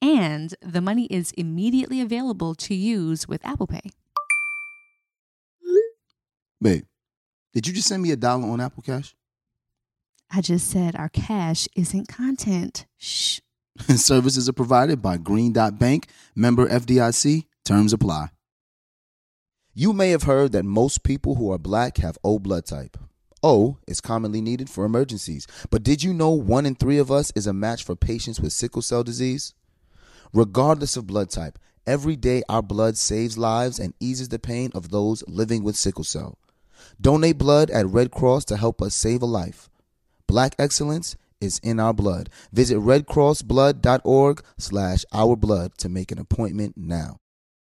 And the money is immediately available to use with Apple Pay. Babe, did you just send me a dollar on Apple Cash? I just said our cash isn't content. Shh. Services are provided by Green Dot Bank, member FDIC. Terms apply. You may have heard that most people who are black have O blood type. O is commonly needed for emergencies, but did you know one in three of us is a match for patients with sickle cell disease? Regardless of blood type, every day our blood saves lives and eases the pain of those living with sickle cell. Donate blood at Red Cross to help us save a life. Black excellence is in our blood. Visit redcrossblood.org slash our blood to make an appointment now.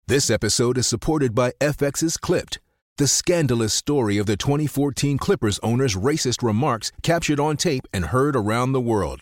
This episode is supported by FX's Clipped, the scandalous story of the 2014 Clippers owner's racist remarks captured on tape and heard around the world.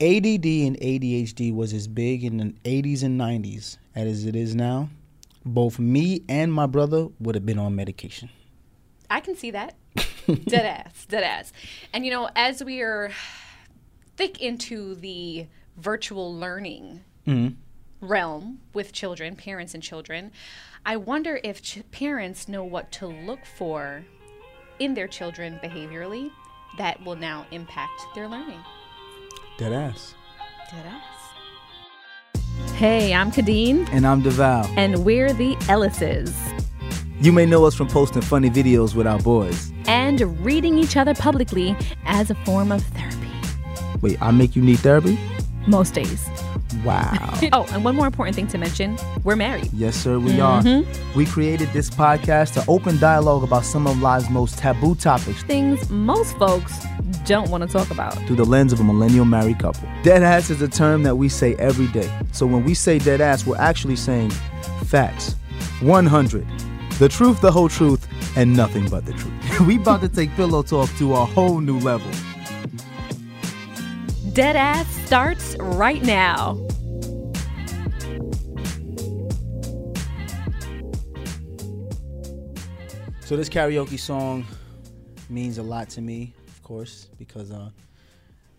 ADD and ADHD was as big in the 80s and 90s as it is now, both me and my brother would have been on medication. I can see that. dead ass, dead ass. And you know, as we are thick into the virtual learning mm-hmm. realm with children, parents and children, I wonder if ch- parents know what to look for in their children behaviorally that will now impact their learning. Dead ass. Dead ass. Hey, I'm Khadeen, And I'm Devale. and we're the Ellises. You may know us from posting funny videos with our boys. And reading each other publicly as a form of therapy. Wait, I make you need therapy? Most days. Wow. Oh, and one more important thing to mention we're married. yes, sir, we mm-hmm. are. We created this podcast to open dialogue about some of life's most taboo topics Things most folks don't want to talk about. through the lens of a millennial married couple. Dead ass is a term that we say every day. So when we say dead ass, we're actually saying facts. 100. The truth, the whole truth, and nothing but the truth. we about to take pillow talk to a whole new level. Dead ass starts right now. So this karaoke song means a lot to me, of course, because uh,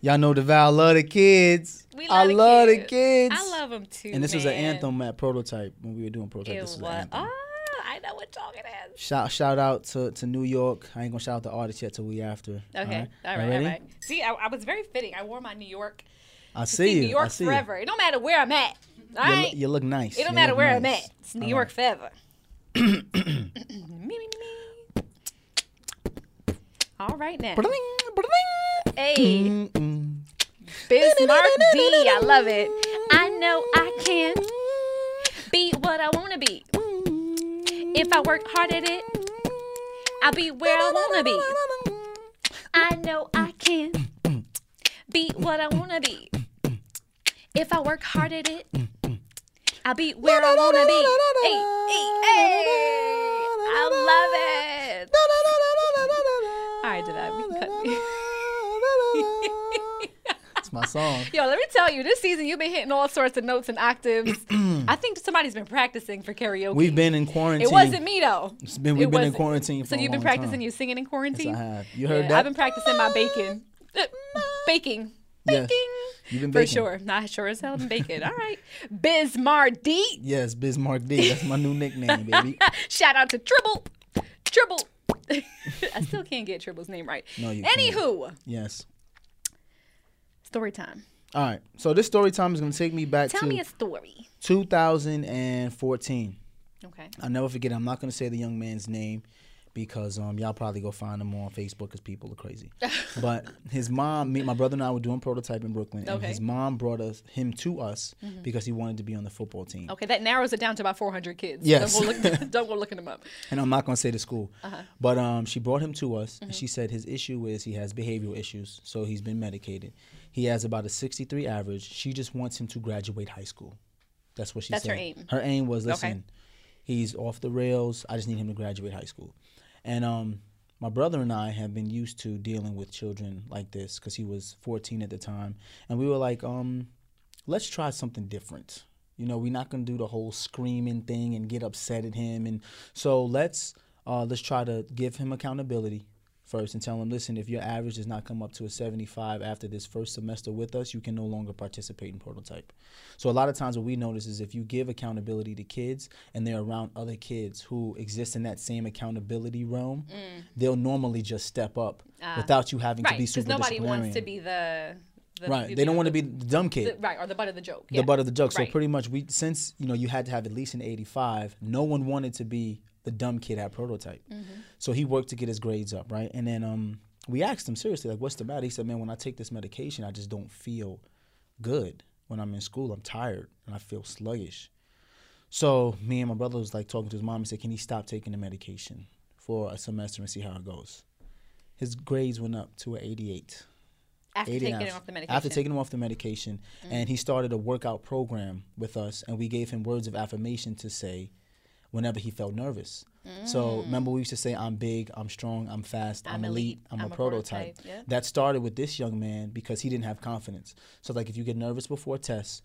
y'all know the Devale love the kids. We I love the love the kids. kids. I love them too. And this was an anthem at Prototype when we were doing Prototype. It this was was. an anthem. Oh, I know what song it is. Shout shout out to, to New York. I ain't gonna shout out the artist yet till we after. Okay. All right. All Y'all right. ready? See, I, I was very fitting. I wore my New York. I See, see you. New York I see forever. It don't matter where I'm at. All You. You, right. look, you look nice. it don't You matter look where I'm at. It's New York forever. me, me, me, me. All right now. Hey. Bismarck D. I love it. I know I can be what I want to be. If I work hard at it, I'll be where I want to be. I know I can be what I want to be. If I work hard at it, I'll be where I want to be. Hey, hey, hey. I love it. Right, did I? We can cut. It's my song. Yo, let me tell you, this season you've been hitting all sorts of notes and octaves. I think somebody's been practicing for karaoke. We've been in quarantine. It wasn't me though. It's been- we've It been in quarantine for So you've been practicing time. you singing in quarantine? Yes, I have. You heard Yeah, that? I've been practicing my baking. Uh, baking. Yes. You've been For sure. I sure as hell been baking. All right. Bismarck D. Yes, Bismarck D. That's my new nickname, baby. Shout out to Tribble. Tribble. I still can't get Tribble's name right. No, you can't. Anywho, Yes. story time. All right. So this story time is gonna take me back Tell to me a story. 2014. Okay. I'll never forget. I'm not gonna say the young man's name because um y'all probably go find him on Facebook because people are crazy. but his mom, me, my brother and I were doing prototype in Brooklyn, and Okay. Mm-hmm. his mom brought us him to us because he wanted to be on the football team. Okay, that narrows it down to about 400 kids. Yes. Don't go, look, don't go looking them up. and I'm not gonna say the school, Uh-huh. but um, she brought him to us, Mm-hmm. and she said his issue is he has behavioral issues, so he's been medicated. He has about a 63 average. She just wants him to graduate high school. That's what she That's said. her aim. Her aim was Okay. listen, he's off the rails. I just need him to graduate high school, and um. My brother and I have been used to dealing with children like this because he was 14 at the time, and we were like, um, let's try something different. You know, we're not gonna do the whole screaming thing and get upset at him, and so let's uh, let's try to give him accountability first and tell them, listen, if your average does not come up to a 75 after this first semester with us, you can no longer participate in prototype. So a lot of times what we notice is if you give accountability to kids and they're around other kids who exist in that same accountability realm, mm. they'll normally just step up ah. without you having Right, to be because super nobody wants to be the, the right. the- They don't want to be the dumb kid the- right or the butt of the joke. the yeah. butt of the joke. So Right. pretty much, we since you know you had to have at least an 85. No one wanted to be the dumb kid at prototype. Mm-hmm. So he worked to get his grades up, right? And then um, we asked him seriously, like, "What's the matter?" He said, "Man, when I take this medication, I just don't feel good. When I'm in school, I'm tired and I feel sluggish." So me and my brother was like talking to his mom and said, "Can he stop taking the medication for a semester and see how it goes?" His grades went up to an 88 after taking a- off the medication. After taking him off the medication, and he started a workout program with us, and we gave him words of affirmation to say whenever he felt nervous. So remember, we used to say, "I'm big, I'm strong, I'm fast, I'm, Mm. I'm elite, elite, I'm, I'm a a prototype." prototype. That started with this young man because he didn't have confidence. So like, if you get nervous before tests,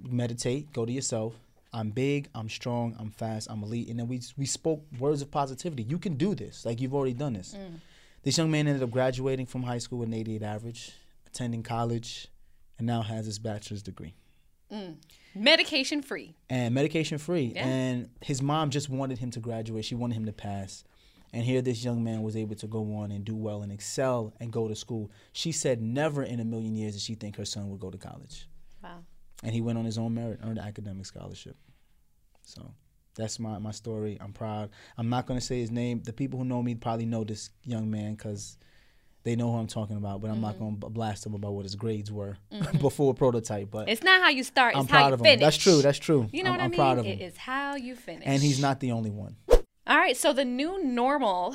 meditate, go to yourself. I'm big, I'm strong, I'm fast, I'm elite, and then we we spoke words of positivity. You can do this. Like you've already done this. Mm. This young man ended up graduating from high school with an 88 average, attending college, and now has his bachelor's degree medication free. and medication free. Yeah. And his mom just wanted him to graduate. She wanted him to pass. And here this young man was able to go on and do well and excel and go to school. She said never in a million years did she think her son would go to college. Wow. And he went on his own merit, earned an academic scholarship. So that's my, my story. I'm proud. I'm not going to say his name. The people who know me probably know this young man because they know who I'm talking about, but I'm not Mm-hmm. going to blast him about what his grades were before prototype. But It's not how you start. I'm how proud you of finish. him. That's true. That's true. You know I'm, what I I'm mean? proud of him. It is how you finish. And he's not the only one. All right, so the new normal,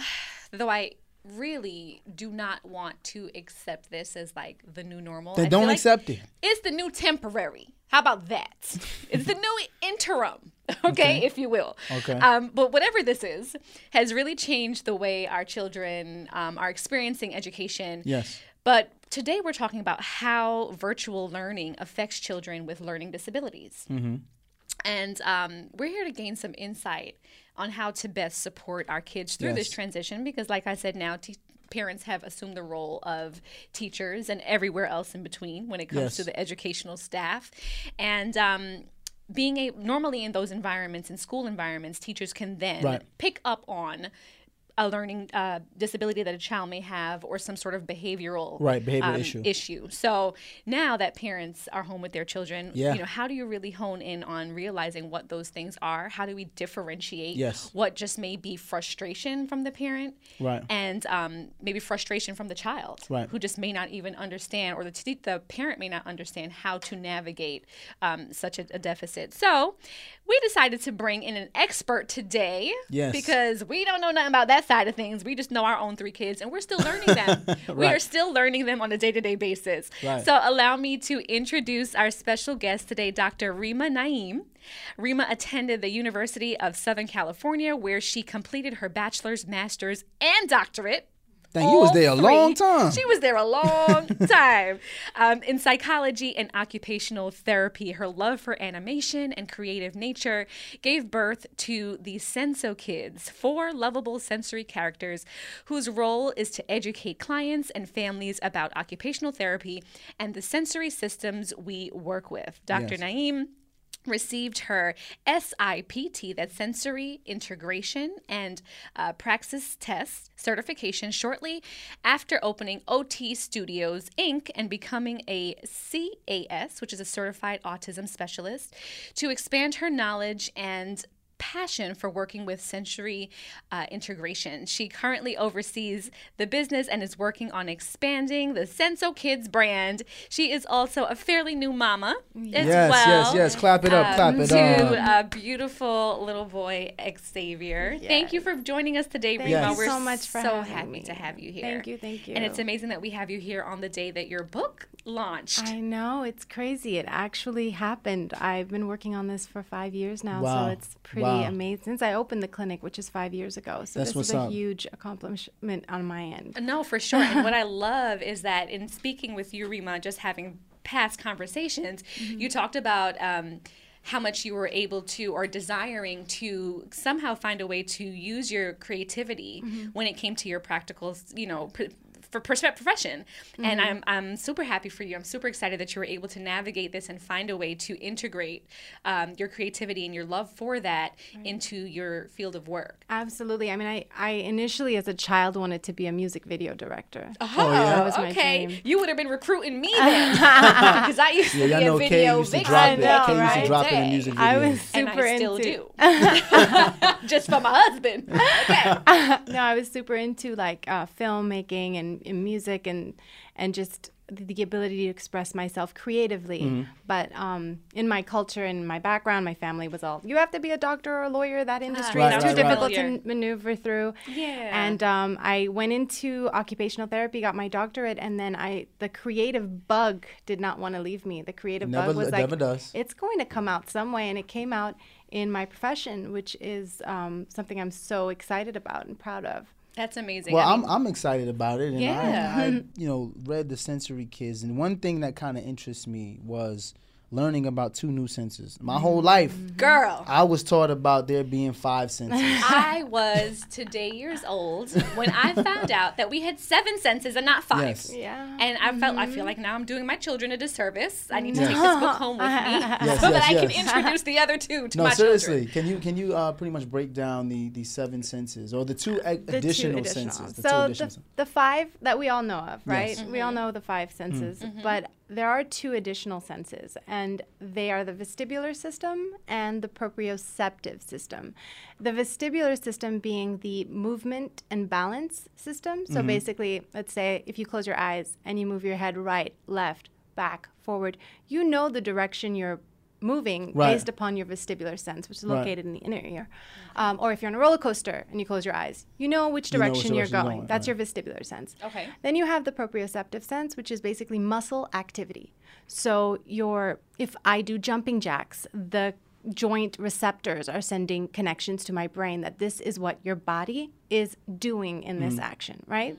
though I really do not want to accept this as like the new normal. They I don't like accept it. It's the new temporary. How about that? it's the new interim, okay, if you will. Okay. Um, but whatever this is, has really changed the way our children um, are experiencing education. Yes. But today we're talking about how virtual learning affects children with learning disabilities. And um, we're here to gain some insight on how to best support our kids through this transition because, like I said, now te- parents have assumed the role of teachers and everywhere else in between when it comes to the educational staff. And um, being a normally in those environments, in school environments, teachers can then Right. pick up on a learning uh, disability that a child may have or some sort of behavioral Right, behavioral um, issue. issue. So now that parents are home with their children, Yeah. you know, how do you really hone in on realizing what those things are? How do we differentiate Yes. what just may be frustration from the parent Right. and um, maybe frustration from the child Right. who just may not even understand or the, t- the parent may not understand how to navigate um, such a, a deficit. So we decided to bring in an expert today Yes. because we don't know nothing about that side of things. We just know our own three kids and we're still learning them. We are still learning them on a day to day basis. Right. So allow me to introduce our special guest today, Dr. Reema Naim. Reema attended the University of Southern California, where she completed her bachelor's, master's, and doctorate. Dang, you was there a three. long time. She was there a long time. Um, in psychology and occupational therapy, her love for animation and creative nature gave birth to the Senso Kids, four lovable sensory characters whose role is to educate clients and families about occupational therapy and the sensory systems we work with. Dr. Yes. Naim received her SIPT, that's Sensory Integration and uh, Praxis Test certification shortly after opening OT Studios Inc. and becoming a CAS, which is a Certified Autism Specialist, to expand her knowledge and passion for working with sensory uh, integration. She currently oversees the business and is working on expanding the Senso Kids brand. She is also a fairly new mama as Yes, well. yes, yes. Clap it up, clap um, it to up. a beautiful little boy, Xavier. Thank you for joining us today, Thank Reema. you We're so much for so happy me. to have you here. Thank you, thank you. And it's amazing that we have you here on the day that your book launched. I know it's crazy. It actually happened. I've been working on this for five years now, Wow. so it's pretty Wow. amazing. Since I opened the clinic, which is five years ago, so That's this is a up. huge accomplishment on my end. No, for sure. and what I love is that in speaking with you, Reema, just having past conversations, Mm-hmm. you talked about um, how much you were able to or desiring to somehow find a way to use your creativity Mm-hmm. when it came to your practical, you know, pr- for pers- profession. And Mm-hmm. I'm, I'm super happy for you. I'm super excited that you were able to navigate this and find a way to integrate um, your creativity and your love for that into your field of work. Absolutely. I mean, I, I initially, as a child, wanted to be a music video director. Oh, That was my okay. dream. You would have been recruiting me then, because I used to Yeah, be y'all a know Kay video used to drop it. know, Kay used to right? drop it in Day. music videos. I was super and I still into. do, just for my husband. Okay. no, I was super into like uh, filmmaking and, and music and and just the, the ability to express myself creatively. Mm-hmm. But um, in my culture and my background, my family was all, you have to be a doctor or a lawyer. That industry Right, is right, too right. difficult Familiar. to maneuver through. Yeah. And um, I went into occupational therapy, got my doctorate, and then I the creative bug did not want to leave me. The creative Never- bug was like, never does. it's going to come out some way, and it came out in my profession, which is um, something I'm so excited about and proud of. That's amazing. Well, I I'm I'm excited about it, and Yeah. I, I you know read the sensory kids, and one thing that kind of interests me was learning about two new senses. My mm. whole life, girl. I was taught about there being five senses. I was today years old when I found out that we had seven senses and not five. Yes. Yeah. And I felt I feel mm-hmm. like now I'm doing my children a disservice. I need to take this book home with me Yes, so that yes, I can introduce the other two to no, my seriously, children. can you can you uh, pretty much break down the the seven senses or the two a- The two additional additional. senses? The two So additional. the, the five that we all know of, right? Yes. We all mm-hmm. know the five senses, mm-hmm. but there are two additional senses, and they are the vestibular system and the proprioceptive system. The vestibular system being the movement and balance system. So mm-hmm. basically, let's say if you close your eyes and you move your head right, left, back, forward, you know the direction you're moving Right. based upon your vestibular sense, which is Right. located in the inner ear. Um, or if you're on a roller coaster and you close your eyes, you know which You know which direction you're direction you're going. going, That's right. your vestibular sense. Okay. Then you have the proprioceptive sense, which is basically muscle activity. So your if I do jumping jacks, the joint receptors are sending connections to my brain that this is what your body is doing in this action, right?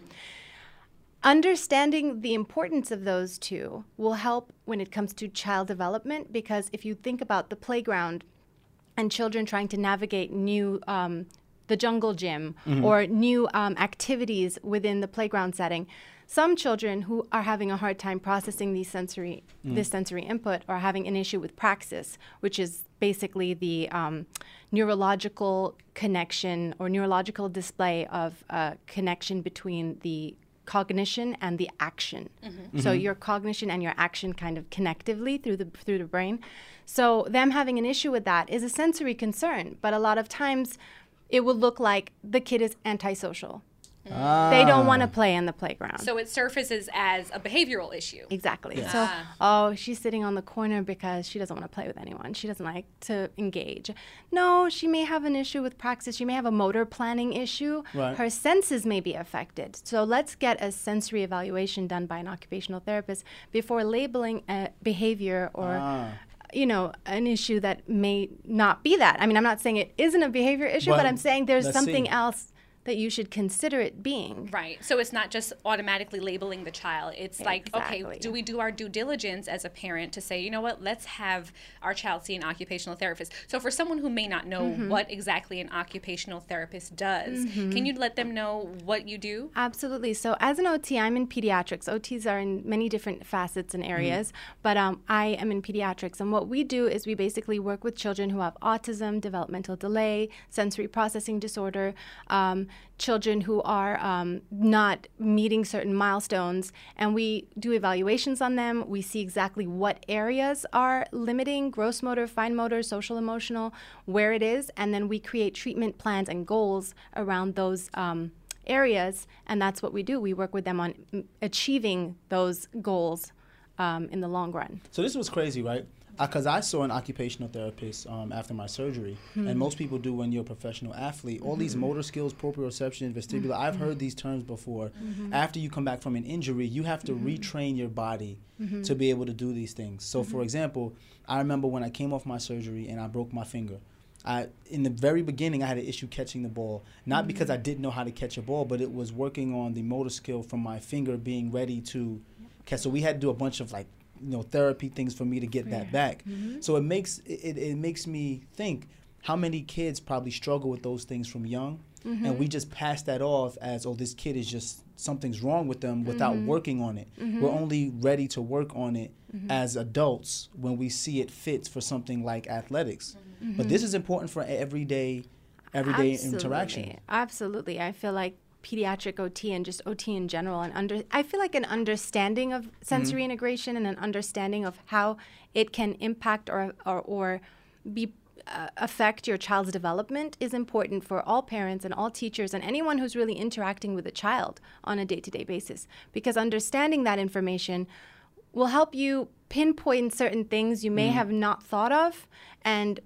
Understanding the importance of those two will help when it comes to child development because if you think about the playground and children trying to navigate new um, the jungle gym or new um, activities within the playground setting some children who are having a hard time processing these sensory this sensory input are having an issue with praxis which is basically the um, neurological connection or neurological display of a connection between the cognition and the action. Mm-hmm. So mm-hmm. your cognition and your action kind of connectively through the through the brain. So them having an issue with that is a sensory concern, but a lot of times it will look like the kid is antisocial. They don't want to play in the playground. So it surfaces as a behavioral issue. Exactly. So, oh, she's sitting on the corner because she doesn't want to play with anyone. She doesn't like to engage. No, she may have an issue with praxis. She may have a motor planning issue. Right. Her senses may be affected. So, let's get a sensory evaluation done by an occupational therapist before labeling a behavior or. Ah. You know, an issue that may not be that. I mean, I'm not saying it isn't a behavior issue, Well, but I'm saying there's something see. else that you should consider it being. Right. So it's not just automatically labeling the child. It's like, okay, do we do our due diligence as a parent to say, you know what, let's have our child see an occupational therapist. So for someone who may not know Mm-hmm. what exactly an occupational therapist does, can you let them know what you do? Absolutely. So, as an OT, I'm in pediatrics. OTs are in many different facets and areas, but um, I am in pediatrics. And what we do is we basically work with children who have autism, developmental delay, sensory processing disorder, um, children who are um, not meeting certain milestones. And we do evaluations on them. We see exactly what areas are limiting gross motor, fine motor, social emotional, where it is. And then we create treatment plans and goals around those. Um, areas, and that's what we do. We work with them on mm, achieving those goals um, in the long run. So this was crazy, right? Because I saw an occupational therapist um, after my surgery, Hmm. and most people do when you're a professional athlete. All these motor skills, proprioception, vestibular. I've Mm-hmm. heard these terms before. After you come back from an injury, you have to Mm-hmm. retrain your body to be able to do these things. So, Mm-hmm. for example, I remember when I came off my surgery and I broke my finger. I, in the very beginning, I had an issue catching the ball. Not because I didn't know how to catch a ball, but it was working on the motor skill from my finger being ready to catch. So we had to do a bunch of like, you know, therapy things for me to get that back. Mm-hmm. So it makes it, it makes me think how many kids probably struggle with those things from young, and we mm-hmm. just pass that off as oh this kid is just something's wrong with them without mm-hmm. working on it. We're only ready to work on it as adults when we see it fits for something like athletics. But this is important for everyday everyday interaction. Absolutely. Absolutely. I feel like pediatric OT and just OT in general and under I feel like an understanding of sensory integration and an understanding of how it can impact or or, or be uh, affect your child's development is important for all parents and all teachers and anyone who's really interacting with a child on a day-to-day basis because understanding that information will help you pinpoint certain things you may have not thought of and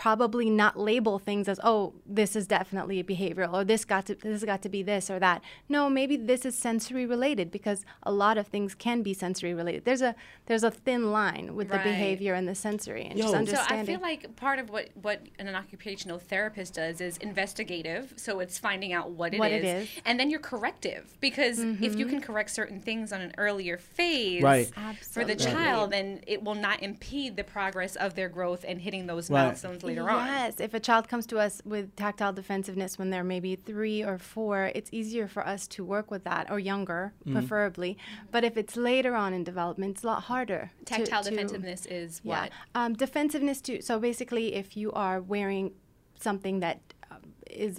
probably not label things as oh this is definitely behavioral or this got to this has got to be this or that no maybe this is sensory related because a lot of things can be sensory related there's a there's a thin line with Right. the behavior and the sensory and just Yo. So I So I feel like part of what, what an occupational therapist does is investigative. So it's finding out what it is, What it is. and then you're corrective because if you mm-hmm. can correct certain things on an earlier phase Right. for the Absolutely. child, then it will not impede the progress of their growth and hitting those Right. milestones later on. Yes, if a child comes to us with tactile defensiveness when they're maybe three or four, it's easier for us to work with that, or younger, Mm-hmm. preferably. But if it's later on in development, it's a lot harder. Tactile to- defensiveness is Yeah, what? um, defensiveness too. So basically, if you are wearing something that um,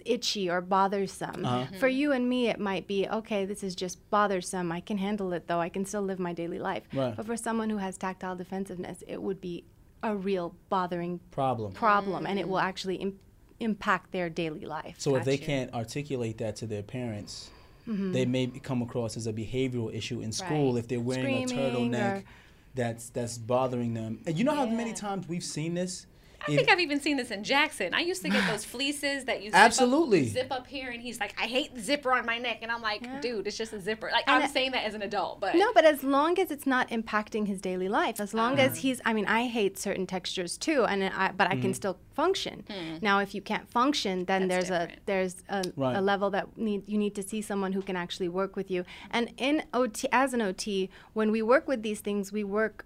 itchy or bothersome, Uh-huh. for you and me, it might be okay. This is just bothersome. I can handle it though. I can still live my daily life. Right. But for someone who has tactile defensiveness, it would be a real bothering Problem. problem and it will actually Im- impact their daily life. So if they Gotcha. can't articulate that to their parents, Mm-hmm. they may come across as a behavioral issue in school Right. if they're wearing a turtleneck or- that's that's bothering them. And you know how many times we've seen this? I If- think I've even seen this in Jackson. I used to get those fleeces that you zip Absolutely. up, zip up here, and he's like, "I hate the zipper on my neck," and I'm like, "Dude, it's just a zipper." Like And I'm it- saying that as an adult, but No, but as long as it's not impacting his daily life, as long Uh-huh. as he's, I mean, I hate certain textures too, and I, but I can still function. Now, if you can't function, then. That's there's different. a there's a, Right. a level that need you need to see someone who can actually work with you. And in OT, as an OT, when we work with these things, we work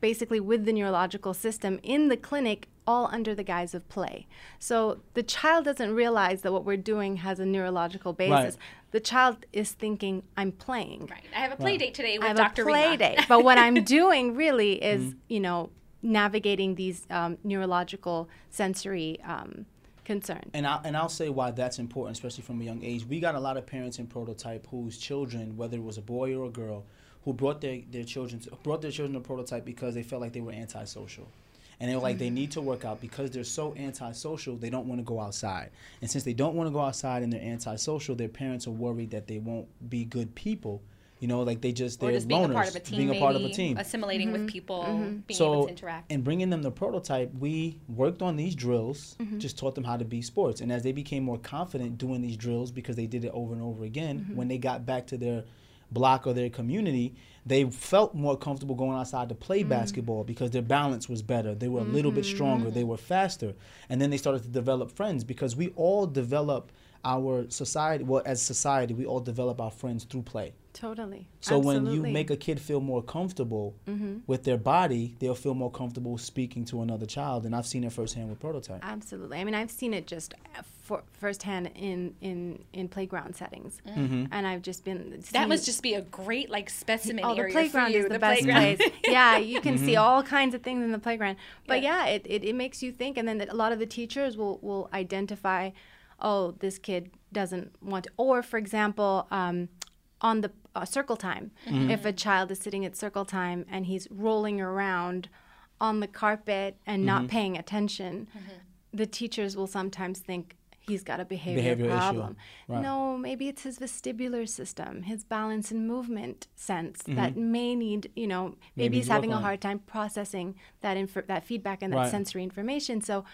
basically with the neurological system in the clinic all under the guise of play. So the child doesn't realize that what we're doing has a neurological basis. The child is thinking, I'm playing. right. I have a play date today with I have Dr. a play Reema. date. But what I'm doing really Mm-hmm. is, you know, navigating these um, neurological sensory um, concerns. And I and I'll say why that's important, especially from a young age. We got a lot of parents in prototype whose children, whether it was a boy or a girl, who brought their, their children to, brought their children to prototype because they felt like they were antisocial. And they were like, they need to work out because they're so antisocial, they don't want to go outside. And since they don't want to go outside and they're antisocial, their parents are worried that they won't be good people. You know, like they just, they're just being loners, a part of a team, being a part of a team. assimilating with people, being able So, to interact. in bringing them the prototype, we worked on these drills, Mm-hmm. just taught them how to be sports. And as they became more confident doing these drills because they did it over and over again, Mm-hmm. when they got back to their block or their community, they felt more comfortable going outside to play mm-hmm. basketball because their balance was better. They were a little bit mm-hmm. stronger. Mm-hmm. They were faster. And then they started to develop friends because we all develop our society, well, as society, we all develop our friends through play. Totally. So when you make a kid feel more comfortable with their body, they'll feel more comfortable speaking to another child. And I've seen it firsthand with Prototype. Absolutely. I mean, I've seen it just uh, for, firsthand in, in, in playground settings, Mm-hmm. and I've just been. That must just be a great like specimen Oh, the area playground for you. is the, best playground. place. yeah, you can Mm-hmm. see all kinds of things in the playground. But yeah, it, it, it makes you think, and then a lot of the teachers will will identify, oh, this kid doesn't want, to, or for example, um, on the uh, circle time, Mm-hmm. if a child is sitting at circle time and he's rolling around on the carpet and not Mm-hmm. paying attention, the teachers will sometimes think. He's got a behavior Behavioral problem. Right. No, maybe it's his vestibular system, his balance and movement sense Mm-hmm. that may need, you know, maybe, Maybe he's having a hard time processing that inf- that feedback and that Right. sensory information. So,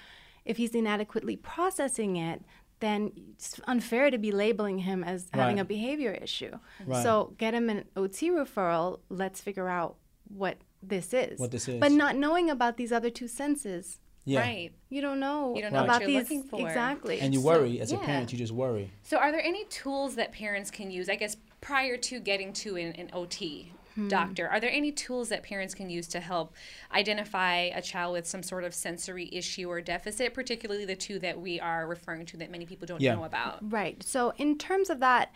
if he's inadequately processing it, then it's unfair to be labeling him as having a behavior issue. Right. So, get him an OT referral. Let's figure out what this is. What this is. But not knowing about these other two senses, Yeah. Right. you don't know, You don't know what about you're these looking for. exactly. And you So, worry as a parent. You just worry. So, are there any tools that parents can use? I guess prior to getting to an, an OT Mm-hmm. doctor, are there any tools that parents can use to help identify a child with some sort of sensory issue or deficit, particularly the two that we are referring to that many people don't Yeah. know about? Right. So in terms of that,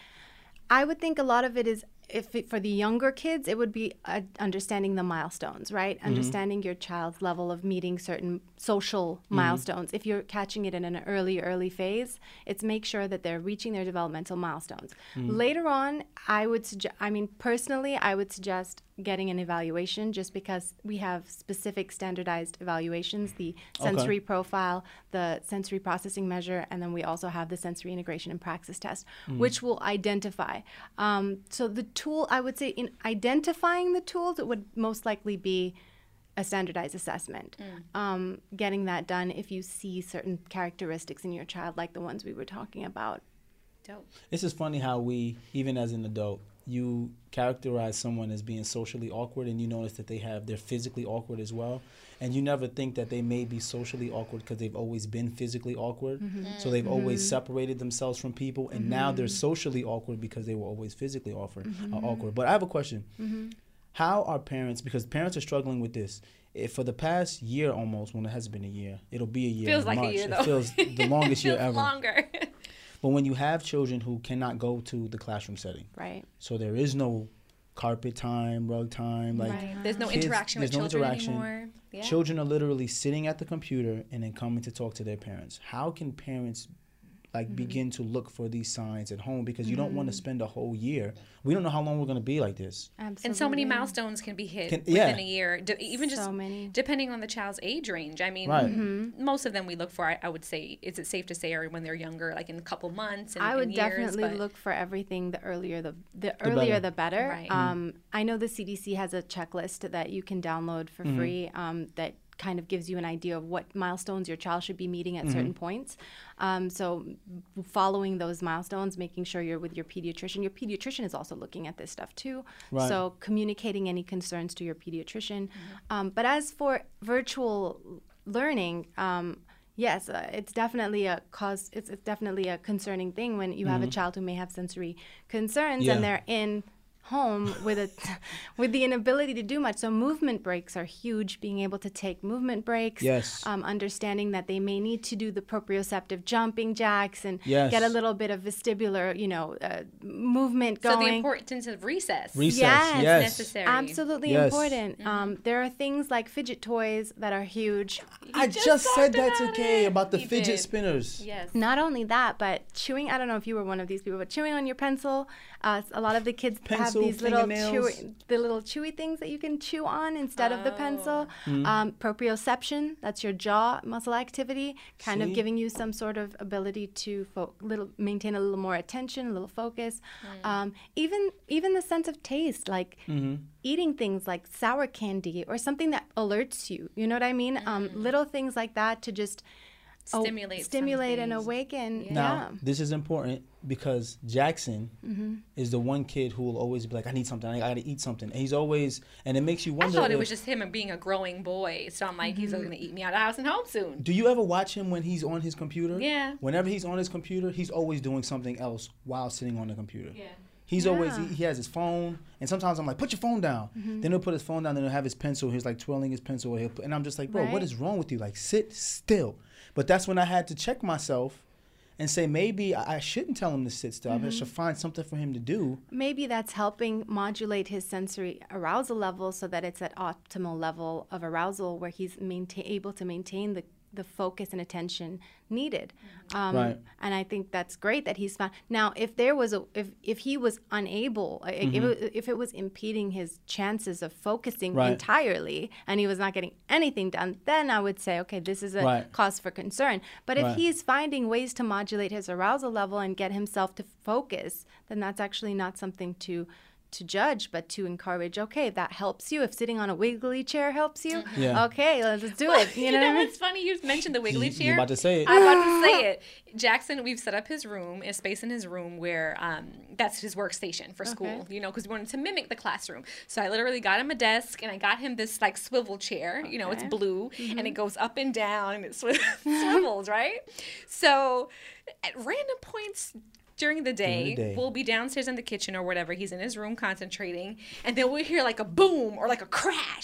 I would think a lot of it is if it, for the younger kids, it would be uh, understanding the milestones, right? Understanding your child's level of meeting certain social milestones. If you're catching it in an early, early phase, it's make sure that they're reaching their developmental milestones. Later on, I would suggest, I mean, personally, I would suggest getting an evaluation just because we have specific standardized evaluations the sensory profile, the sensory processing measure, and then we also have the sensory integration and praxis test, which will identify. Um, so the tool, I would say, in identifying the tools, it would most likely be a standardized assessment. Um, getting that done if you see certain characteristics in your child, like the ones we were talking about. Dope. It's just funny how we, even as an adult, you characterize someone as being socially awkward and you notice that they have they're physically awkward as well. And you never think that they may be socially awkward because they've always been physically awkward. Mm-hmm. Mm-hmm. So they've always mm-hmm. separated themselves from people and now they're socially awkward because they were always physically awkward uh, awkward. But i have a question. How are parents because parents are struggling with this. If for the past year almost when it has been a year. It'll be a year Feels in like a March. year, it though. feels the longest year Feels ever. Longer. but when you have children who cannot go to the classroom setting, Right. so there is no carpet time, rug time, like right. There's no kids- interaction with there's no children interaction. anymore. Yeah. children are literally sitting at the computer and then coming to talk to their parents. How can parents like Mm-hmm. begin to look for these signs at home because you don't want to spend a whole year. We don't know how long we're going to be like this. Absolutely. And so many milestones can be hit Can- within yeah. a year, d- even just many. depending on the child's age range. I mean, Right. Mm-hmm. most of them we look for, I, I would say, is it safe to say, are when they're younger, like in a couple months? And, I would and years, definitely but- look for everything the earlier the the, better. earlier the better. Right. Um, I know the CDC has a checklist that you can download for free um, that kind of gives you an idea of what milestones your child should be meeting at certain points. Um, so following those milestones, making sure you're with your pediatrician. Your pediatrician is also looking at this stuff too. Right. So communicating any concerns to your pediatrician. Um, but as for virtual learning, um, yes, uh, it's definitely a cause. It's, it's definitely a concerning thing when you have a child who may have sensory concerns Yeah. and they're in home with a with the inability to do much so movement breaks are huge being able to take movement breaks Yes. um, understanding that they may need to do the proprioceptive jumping jacks and Yes. get a little bit of vestibular you know uh, movement going So the importance of recess. Recess, Yes. yes. necessary. Absolutely Yes. important. Um, there are things like fidget toys that are huge. I just just, said talked that to about Kay it. about the He fidget did. spinners. Yes. Not only that, but chewing. I don't know if you were one of these people, but chewing on your pencil. Uh, a lot of the kids Pencil, have these little chewy, the little chewy things that you can chew on instead of the pencil. Mm-hmm. Um, proprioception. That's your jaw muscle activity, kind See? of giving you some sort of ability to fo- little maintain a little more attention, a little focus. Um, even even the sense of taste, like Mm-hmm. eating things like sour candy or something that alerts you. You know what I mean? Um, little things like that to just oh, Stimulate. stimulate and awaken. Yeah. Now, this is important because Jackson Mm-hmm. is the one kid who will always be like, "I need something. I gotta eat something." And he's always, and it makes you wonder. I thought it if- was just him being a growing boy. So I'm like, Mm-hmm. he's going to eat me out of house and home soon. Do you ever watch him when he's on his computer? Yeah. Whenever he's on his computer, he's always doing something else while sitting on the computer. Yeah. He's always Yeah. he, he has his phone, and sometimes I'm like, put your phone down. Mm-hmm. Then he'll put his phone down, then he'll have his pencil. He's like twirling his pencil, he'll put, and I'm just like, bro, what Right. is wrong with you? Like, sit still. But that's when I had to check myself, and say maybe I shouldn't tell him to sit still. Mm-hmm. I should find something for him to do. Maybe that's helping modulate his sensory arousal level so that it's at optimal level of arousal where he's maintain, able to maintain the, the focus and attention needed. Um, Right. And I think that's great that he's found. Now, if there was a, if, if he was unable, like, if, it, if it was impeding his chances of focusing Mm-hmm. Right. entirely and he was not getting anything done, then I would say, okay, this is a Right. cause for concern. But if Right. he's finding ways to modulate his arousal level and get himself to focus, then that's actually not something to to judge, but to encourage. Okay, if that helps you. If sitting on a wiggly chair helps you, Yeah. okay, let's do it. You know, what I what's funny? You mentioned the wiggly You- chair. you're about to say it. I'm about to say it. Jackson, we've set up his room, a space in his room where um, that's his workstation for school. You know, because we wanted to mimic the classroom. So I literally got him a desk and I got him this like swivel chair. You know, it's blue and it goes up and down and it swi- swivels, right? So at random points. During the, day, day. we'll be downstairs in the kitchen or whatever. He's in his room concentrating, and then we'll hear like a boom or like a crash.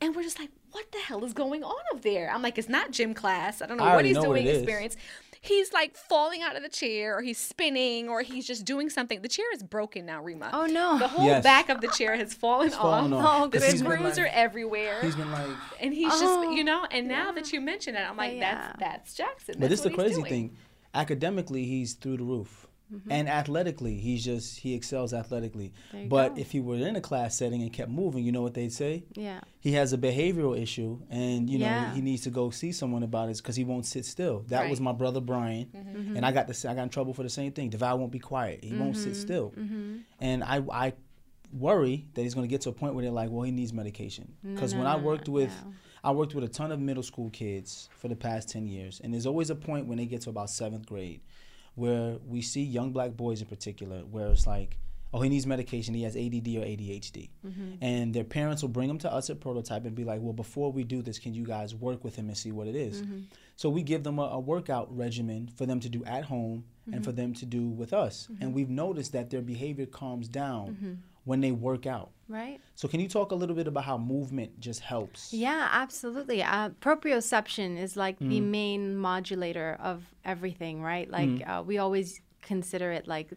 And we're just like, what the hell is going on up there? I'm like, it's not gym class. I don't know I what he's know doing it is. experience. He's like falling out of the chair or he's spinning or he's just doing something. The chair is broken now, Reema. Oh, no. The whole Yes. back of the chair has fallen off. fallen off. The 'Cause he's screws like- are everywhere. He's been like, and he's just, you oh. know, and now that you mention it, I'm like, Yeah. that's that's Jackson. But That's this is the crazy doing. thing. Academically, he's through the roof. And athletically, he's just he excels athletically. But go. if he were in a class setting and kept moving, you know what they'd say? Yeah. He has a behavioral issue, and you know Yeah. he needs to go see someone about it because he won't sit still. That was my brother Brian, Mm-hmm. and I got the I got in trouble for the same thing. Devale won't be quiet. He won't sit still, Mm-hmm. and I I worry that he's going to get to a point where they're like, well, he needs medication. Because when I worked with I worked with a ton of middle school kids for the past 10 years. And there's always a point when they get to about seventh grade where we see young black boys in particular where it's like, oh, he needs medication. He has ADD or ADHD. Mm-hmm. And their parents will bring him to us at Prototype and be like, well, before we do this, can you guys work with him and see what it is? Mm-hmm. So we give them a, a workout regimen for them to do at home and mm-hmm. for them to do with us. And we've noticed that their behavior calms down when they work out. Right. So can you talk a little bit about how movement just helps? Yeah, absolutely. Uh, proprioception is like the Mm. main modulator of everything, right? Like Mm. uh, we always consider it like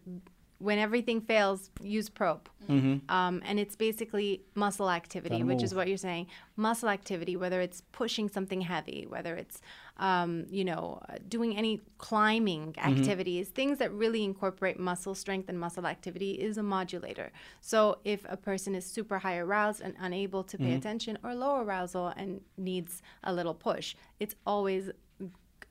when everything fails, use prop. Mm-hmm. Um, and it's basically muscle activity, Gotta which is what you're saying. Muscle activity, whether it's pushing something heavy, whether it's, um, you know, uh, doing any climbing Mm-hmm. activities, things that really incorporate muscle strength and muscle activity is a modulator. So if a person is super high aroused and unable to pay Mm-hmm. attention or low arousal and needs a little push, it's always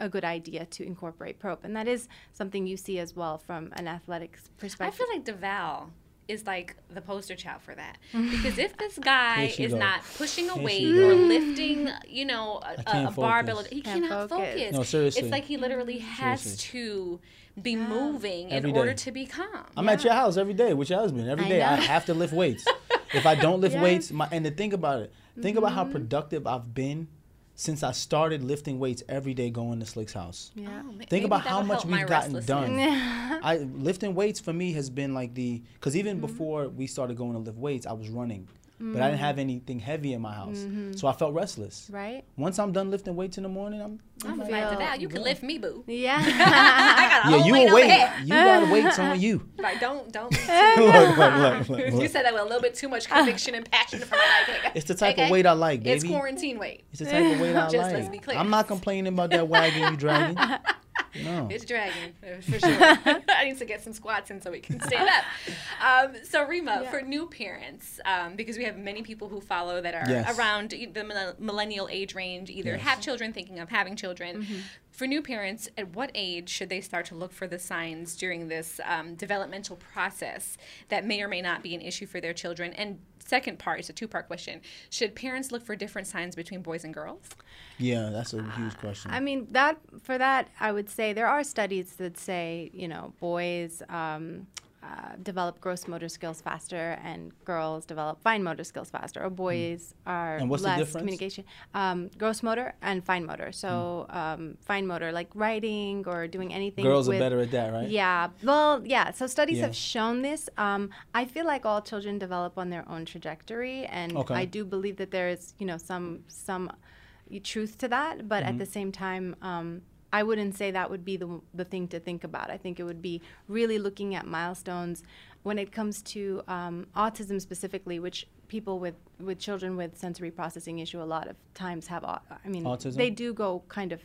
a good idea to incorporate prop. And that is something you see as well from an athletics perspective. I feel like Devale is like the poster child for that. Because if this guy is go. not pushing a Here weight or lifting, you know, a, can't a barbell, he Can't cannot focus. focus. No, seriously. It's like he literally has Seriously. to be moving Every in order to be calm. I'm at your house every day with your husband. Every I day I have to lift weights. if I don't lift Yes. weights, my and to think about it, think about Mm-hmm. how productive I've been since I started lifting weights every day going to Slick's house. yeah. Oh, Think about how much we've gotten done. I lifting weights for me has been like the because Mm-hmm. even before we started going to lift weights, I was running, but Mm-hmm. I didn't have anything heavy in my house, so I felt restless. Right? Once I'm done lifting weights in the morning, I'm, I'm like, like, feel- Devale, you can lift me, boo. Yeah. I got yeah, you weight a over weight. here. You got weights on you. Right, don't, don't. look, look, look, look, you said that with a little bit too much conviction and passion for my liking. It's the type Okay? of weight I like, baby. It's quarantine weight. It's the type of weight I Just like. let's be clear. I'm not complaining about that wagon you dragging. No. It's dragging for sure. I need to get some squats in so we can stand up. Um, so Reema, for new parents, um, because we have many people who follow that are Yes. around e- the millennial age range, either Yes. have children, thinking of having children. For new parents, at what age should they start to look for the signs during this um, developmental process that may or may not be an issue for their children? And second part is a two part question Should parents look for different signs between boys and girls? Yeah, that's a huge question. I mean, that for that, I would say there are studies that say, you know, boys um, uh, develop gross motor skills faster and girls develop fine motor skills faster, or boys are Hmm. And what's less difference? communication. Um, gross motor and fine motor. So, um, fine motor, like writing or doing anything. Hmm. Girls are better at that, right? Yeah. Well, yeah. So studies Yeah. have shown this. Um, I feel like all children develop on their own trajectory, and Okay. I do believe that there is, you know, some some truth to that. But Mm-hmm. at the same time, um, I wouldn't say that would be the the thing to think about. I think it would be really looking at milestones when it comes to um, autism specifically, which people with with children with sensory processing issue a lot of times have. I mean, Autism? they do go kind of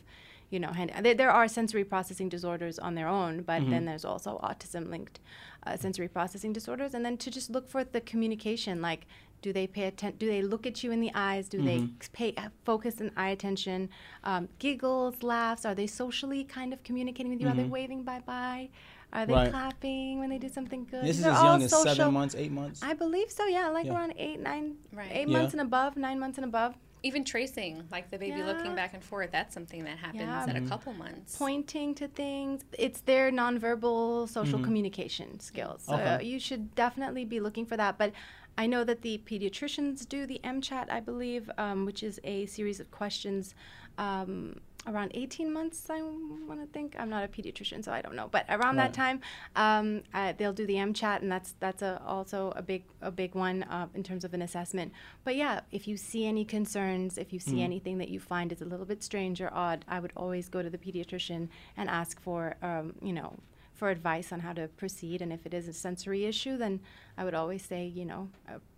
you know hand, there, there are sensory processing disorders on their own but Mm-hmm. then there's also autism linked uh, sensory processing disorders and then to just look for the communication like do they pay attention do they look at you in the eyes do they Mm-hmm. pay uh, focus and eye attention um, giggles laughs are they socially kind of communicating with you are they waving bye-bye are they Mm-hmm. Right. clapping when they do something good this is They're as all young as social- seven months, eight months. i believe so yeah like Yeah. around eight nine Right. eight Yeah. months and above nine months and above Even tracing, like the baby looking back and forth, that's something that happens Yeah. at a Mm-hmm. couple months. pointing to things. It's their nonverbal social communication skills. So Mm-hmm. Okay. you should definitely be looking for that. But I know that the pediatricians do the MCHAT, I believe, um, which is a series of questions. Um, around 18 months, I want to think. I'm not a pediatrician, so I don't know. But around Right. that time, um, uh, they'll do the MCHAT, and that's that's a, also a big a big one uh, in terms of an assessment. But yeah, if you see any concerns, if you see anything that you find is a little bit strange or odd, I would always go to the pediatrician and ask for um, you know for advice on how to proceed. And if it is a sensory issue, then I would always say you know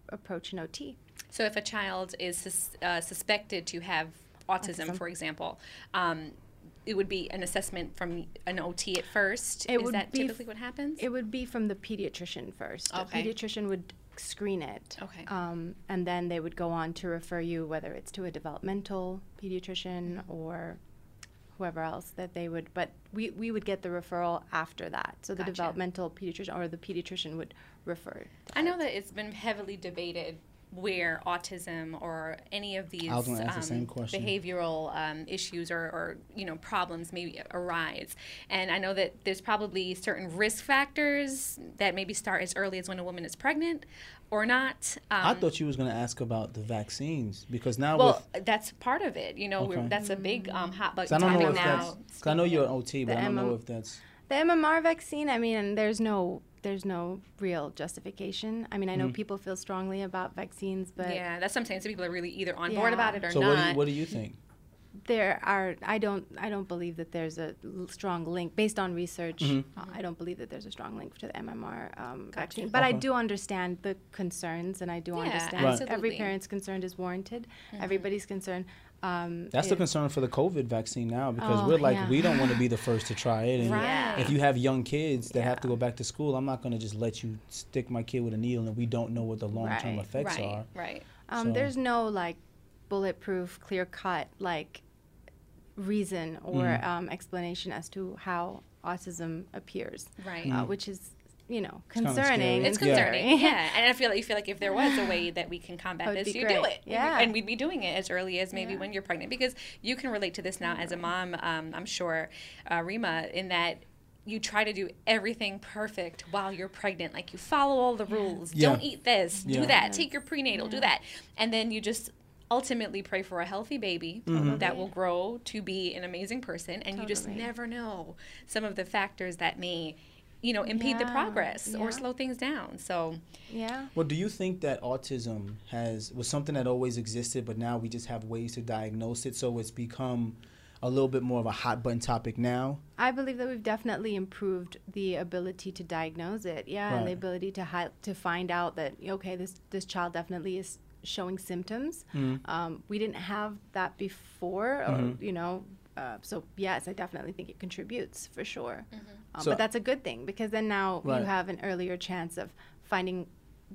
approach an OT. So if a child is sus- uh, suspected to have autism, Autism. for example, um, it would be an assessment from an OT at first. It is that typically what happens? It would be from the pediatrician first. Okay. The pediatrician would screen it. Okay. Um, and then they would go on to refer you, whether it's to a developmental pediatrician or whoever else that they would. But we, we would get the referral after that. So the Gotcha. developmental pediatrician or the pediatrician would refer. I know that it's been heavily debated where autism or any of these I was gonna ask the um, same behavioral um, issues or, or you know problems maybe arise, and I know that there's probably certain risk factors that maybe start as early as when a woman is pregnant or not. Um, I thought you was gonna ask about the vaccines because now well, with that's part of it. You know, we're, Okay. that's a big um, hot button 'cause I don't know topic if now. I know you're an OT, but The I don't know MM if that's The MMR vaccine, I mean, there's no there's no real justification. I mean, I know people feel strongly about vaccines, but Yeah, that's sometimes people are really either on board about it or so. not. What do, you, what do you think? there are I don't I don't believe that there's a strong link based on research. Mm-hmm. uh, I don't believe that there's a strong link to the MMR um, vaccine. But I do understand the concerns, and I do Yeah, understand Right. every parent's concern is warranted. Everybody's concern. Um, That's the concern for the COVID vaccine now because Oh, we're like yeah. we don't want to be the first to try it. And Right. if you have young kids that have to go back to school, I'm not going to just let you stick my kid with a needle and we don't know what the long term Right. effects right, are. right. Um, So- There's no like bulletproof, clear cut like reason or Mm-hmm. um, explanation as to how autism appears, Right. uh, which is you know kinda concerning. It's and Yeah. concerning, yeah. And I feel like you feel like if there was a way that we can combat this, be you do it. Yeah. And we'd be doing it as early as maybe when you're pregnant because you can relate to this now as a mom. Um, I'm sure, uh, Reema, in that. You try to do everything perfect while you're pregnant. Like you follow all the rules. Yeah. Don't eat this. Yeah. Do that. Take your prenatal. Do that. And then you just ultimately pray for a healthy baby Mm-hmm. that will grow to be an amazing person. And you just never know some of the factors that may, you know, impede the Yeah, progress or slow things down. So yeah. Well, do you think that autism has was something that always existed, but now we just have ways to diagnose it, so it's become a little bit more of a hot button topic now? I believe that we've definitely improved the ability to diagnose it. Yeah, and the ability to hi- to find out that okay, this this child definitely is showing symptoms. Mm-hmm. Um, we didn't have that before, or you know. Uh, so yes, I definitely think it contributes for sure. Um, So- but that's a good thing because then now Right. you have an earlier chance of finding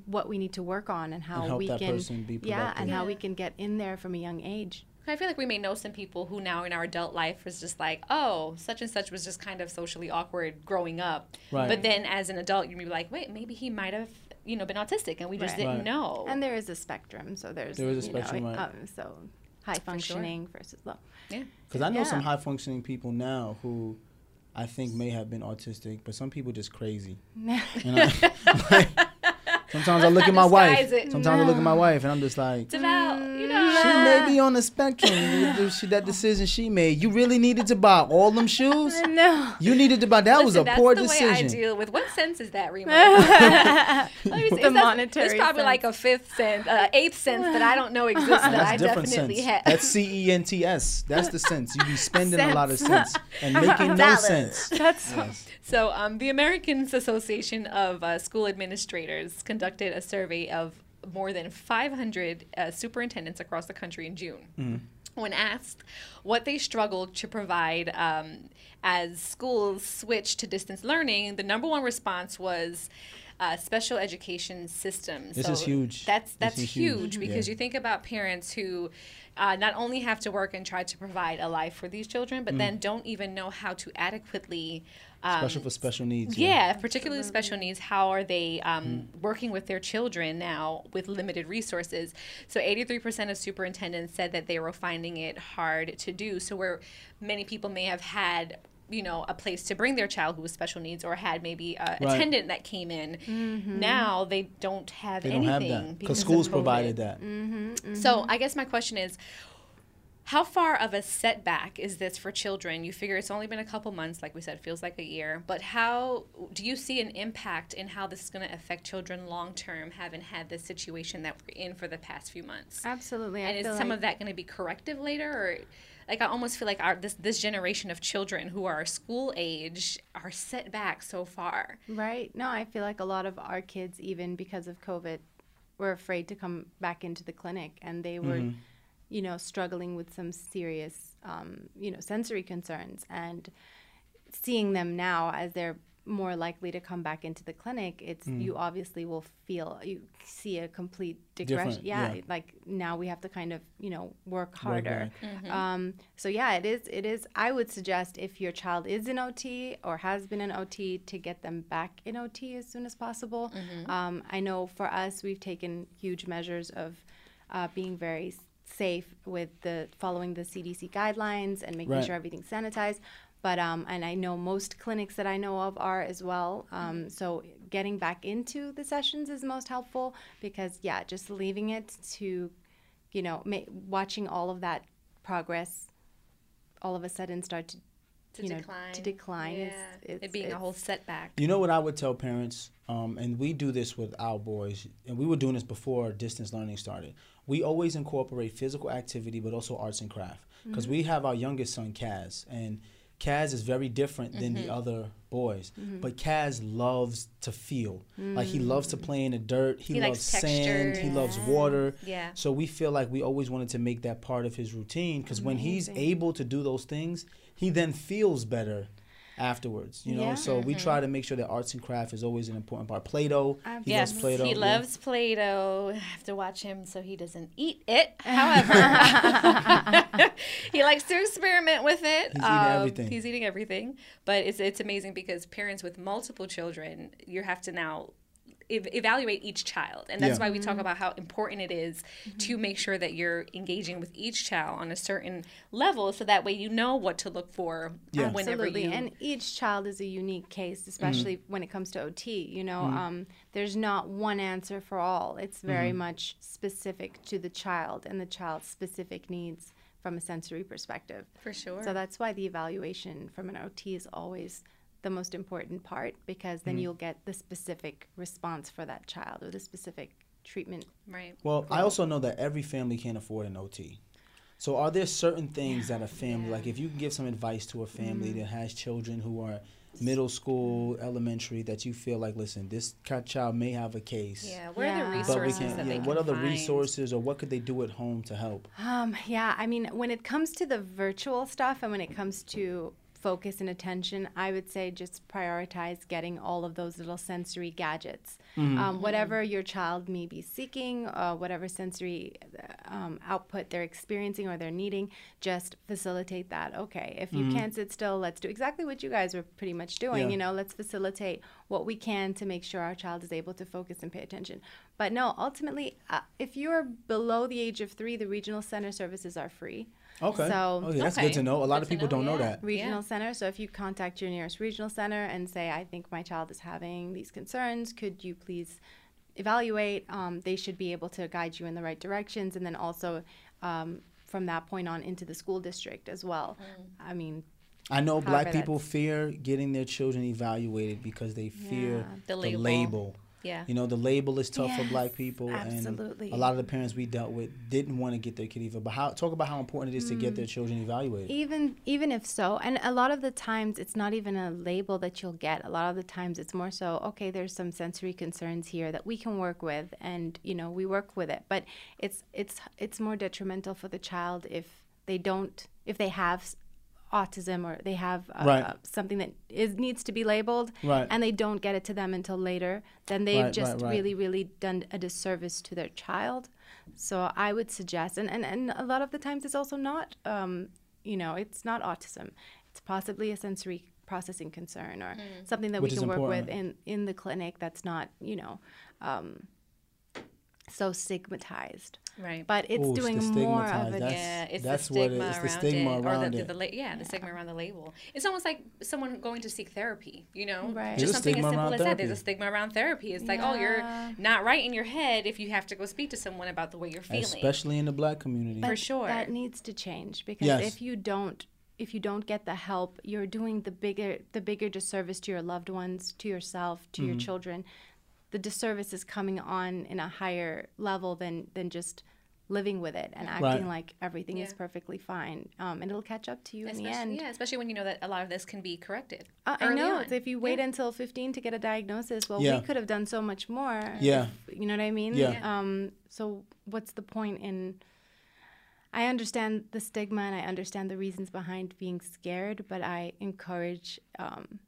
what we need to work on and how help we can person be yeah and productive. how we can get in there from a young age. I feel like we may know some people who now in our adult life was just like, oh, such and such was just kind of socially awkward growing up. Right. But then as an adult, you'd be like, wait, maybe he might have, you know, been autistic and we just Right. didn't Right. know. And there is a spectrum, so there's There is a you know, spectrum, right. um, so high functioning versus low. yeah. Because I know some high functioning people now who I think may have been autistic, but some people just crazy. And I- like, sometimes I look at my wife. it. Sometimes I look at my wife and I'm just like, It's about, you know. she may be on the spectrum. You- you- she- that decision she made. You really needed to buy all them shoes. No. You needed to buy. That was a Listen, that's poor the decision. way I deal with. What sense is that, Reema? Let me see. The It's- monetary It's probably like a fifth sense, uh, eighth sense that I don't know exists that I That's different definitely sense. have. That's C E N T S. That's the sense. You be spending a lot of Sense. sense and making no Dollars. sense. That's So, um, the Americans Association of uh, School Administrators conducted a survey of more than 500 uh, superintendents across the country in June. When asked what they struggled to provide um, as schools switched to distance learning, the number one response was uh, special education systems. This is huge. That's that's huge, huge. because Yeah. you think about parents who uh, not only have to work and try to provide a life for these children, but then don't even know how to adequately. Um, Especially for special needs. yeah, particularly special needs. How are they um, working with their children now with limited resources? So, 83% of superintendents said that they were finding it hard to do. So, where many people may have had you know a place to bring their child who was special needs or had maybe a Right. attendant that came in now they don't have They don't anything have that because because of schools COVID. provided that. So I guess my question is, how far of a setback is this for children? You figure it's only been a couple months, like we said, feels like a year. But how do you see an impact in how this is going to affect children long term, having had this situation that we're in for the past few months? absolutely. I and is some like- of that going to be corrective later, or like I almost feel like our this this generation of children who are school age are set back so far. Right. No, I feel like a lot of our kids, even because of COVID, were afraid to come back into the clinic and they were, Mm-hmm. You know, struggling with some serious, um, you know, sensory concerns. And seeing them now as they're more likely to come back into the clinic, it's you obviously will feel you see a complete digression. Different, Yeah, yeah. like now we have to kind of you know work Work harder. back. Um, so yeah, it is. It is. I would suggest if your child is in OT or has been in OT to get them back in OT as soon as possible. Um, I know for us, we've taken huge measures of uh, being very s- safe with the following the CDC guidelines and making Right. sure everything's sanitized. But um, and I know most clinics that I know of are as well. Um, so getting back into the sessions is most helpful because yeah, just leaving it to, you know, ma- watching all of that progress, all of a sudden start to, To you know, to decline. Yeah. It's, it's, it being a whole setback. You know what I would tell parents, um, and we do this with our boys, and we were doing this before distance learning started. We always incorporate physical activity, but also arts and craft, because we mm-hmm. have our youngest son, Kaz, and Kaz is very different than the mm-hmm. other boys. Mm-hmm. But Kaz loves to feel, like he loves to mm. play in the dirt. He, He loves sand. He textures. loves water. Yeah. So we feel like we always wanted to make that part of his routine, because when he's able to do those things, he then feels better afterwards you know Yeah. so we try to make sure that arts and craft is always an important part play-doh he Yes, loves play-doh he yeah. loves Play-Doh. I have to watch him so he doesn't eat it. However, he likes to experiment with it. He's eating Um, everything. He's eating everything. But it's it's amazing because parents with multiple children, you have to now ev- evaluate each child, and that's Yeah. why we talk about how important it is to make sure that you're engaging with each child on a certain level, so that way you know what to look for Yeah. um, whenever Absolutely. you. And each child is a unique case, especially when it comes to OT. You know, um, there's not one answer for all. It's very much specific to the child and the child's specific needs from a sensory perspective. For sure. So that's why the evaluation from an OT is always the most important part because then mm-hmm. you'll get the specific response for that child or the specific treatment. right. well i also know that every family can't afford an ot so are there certain things that a family like if you can give some advice to a family mm-hmm. that has children who are middle school mm-hmm. elementary that you feel like listen this child may have a case Yeah. What are the Yeah. but we resources can't that yeah, they what can are the find? resources or what could they do at home to help Um, yeah, I mean, when it comes to the virtual stuff and when it comes to focus and attention, I would say just prioritize getting all of those little sensory gadgets. Um, whatever your child may be seeking, uh, whatever sensory uh, um, output they're experiencing or they're needing, just facilitate that. Okay, if you can't sit still, let's do exactly what you guys were pretty much doing. Yeah. You know, let's facilitate what we can to make sure our child is able to focus and pay attention. But no, ultimately, uh, if you're below the age of three, the regional center services are free. Okay. So- okay, that's Okay. good to know. A lot Good of people know, don't know that. regional center. So if you contact your nearest regional center and say, I think my child is having these concerns, could you please evaluate? Um, they should be able to guide you in the right directions. And then also um, from that point on into the school district as well. I mean, I know black people fear getting their children evaluated because they fear Yeah. The the label. Yeah. You know, the label is tough for black people, absolutely. and a lot of the parents we dealt with didn't want to get their kid evaluated. But how talk about how important it is to get Mm. their children evaluated. even even if so and a lot of the times it's not even a label that you'll get a lot of the times it's more so okay there's some sensory concerns here that we can work with and you know we work with it but it's it's it's more detrimental for the child if they don't if they have autism or they have uh, Right. uh, something that is needs to be labeled Right. and they don't get it to them until later then they've Right, just right, right. really really done a disservice to their child so i would suggest and, and, and a lot of the times it's also not um, you know it's not autism it's possibly a sensory processing concern or something that Which we can work with in in the clinic that's not you know um, so stigmatized Right. but it's Ooh, doing the more of stigmatized. it That's- yeah, it's that's the what it- stigma it's the around stigma it, around or the, it. The, la- yeah, the stigma around the label. It's almost like someone going to seek therapy. You know, Right. There's just a something as simple around as that. There's a stigma around therapy. It's like, oh, you're not right in your head if you have to go speak to someone about the way you're feeling. especially in the black community. For sure. that needs to change because Yes. if you don't if you don't get the help you're doing the bigger the bigger disservice to your loved ones to yourself to Mm-hmm. your children the disservice is coming on in a higher level than than just living with it and acting Right. like everything is perfectly fine um, and it'll catch up to you in the end yeah, especially when you know that a lot of this can be corrected. uh, I know. on. If you wait Yeah. until 15 to get a diagnosis, well, Yeah. we could have done so much more. Yeah. if- you know what I mean? Yeah. Um, so what's the point in? I understand the stigma and I understand the reasons behind being scared, but I encourage um,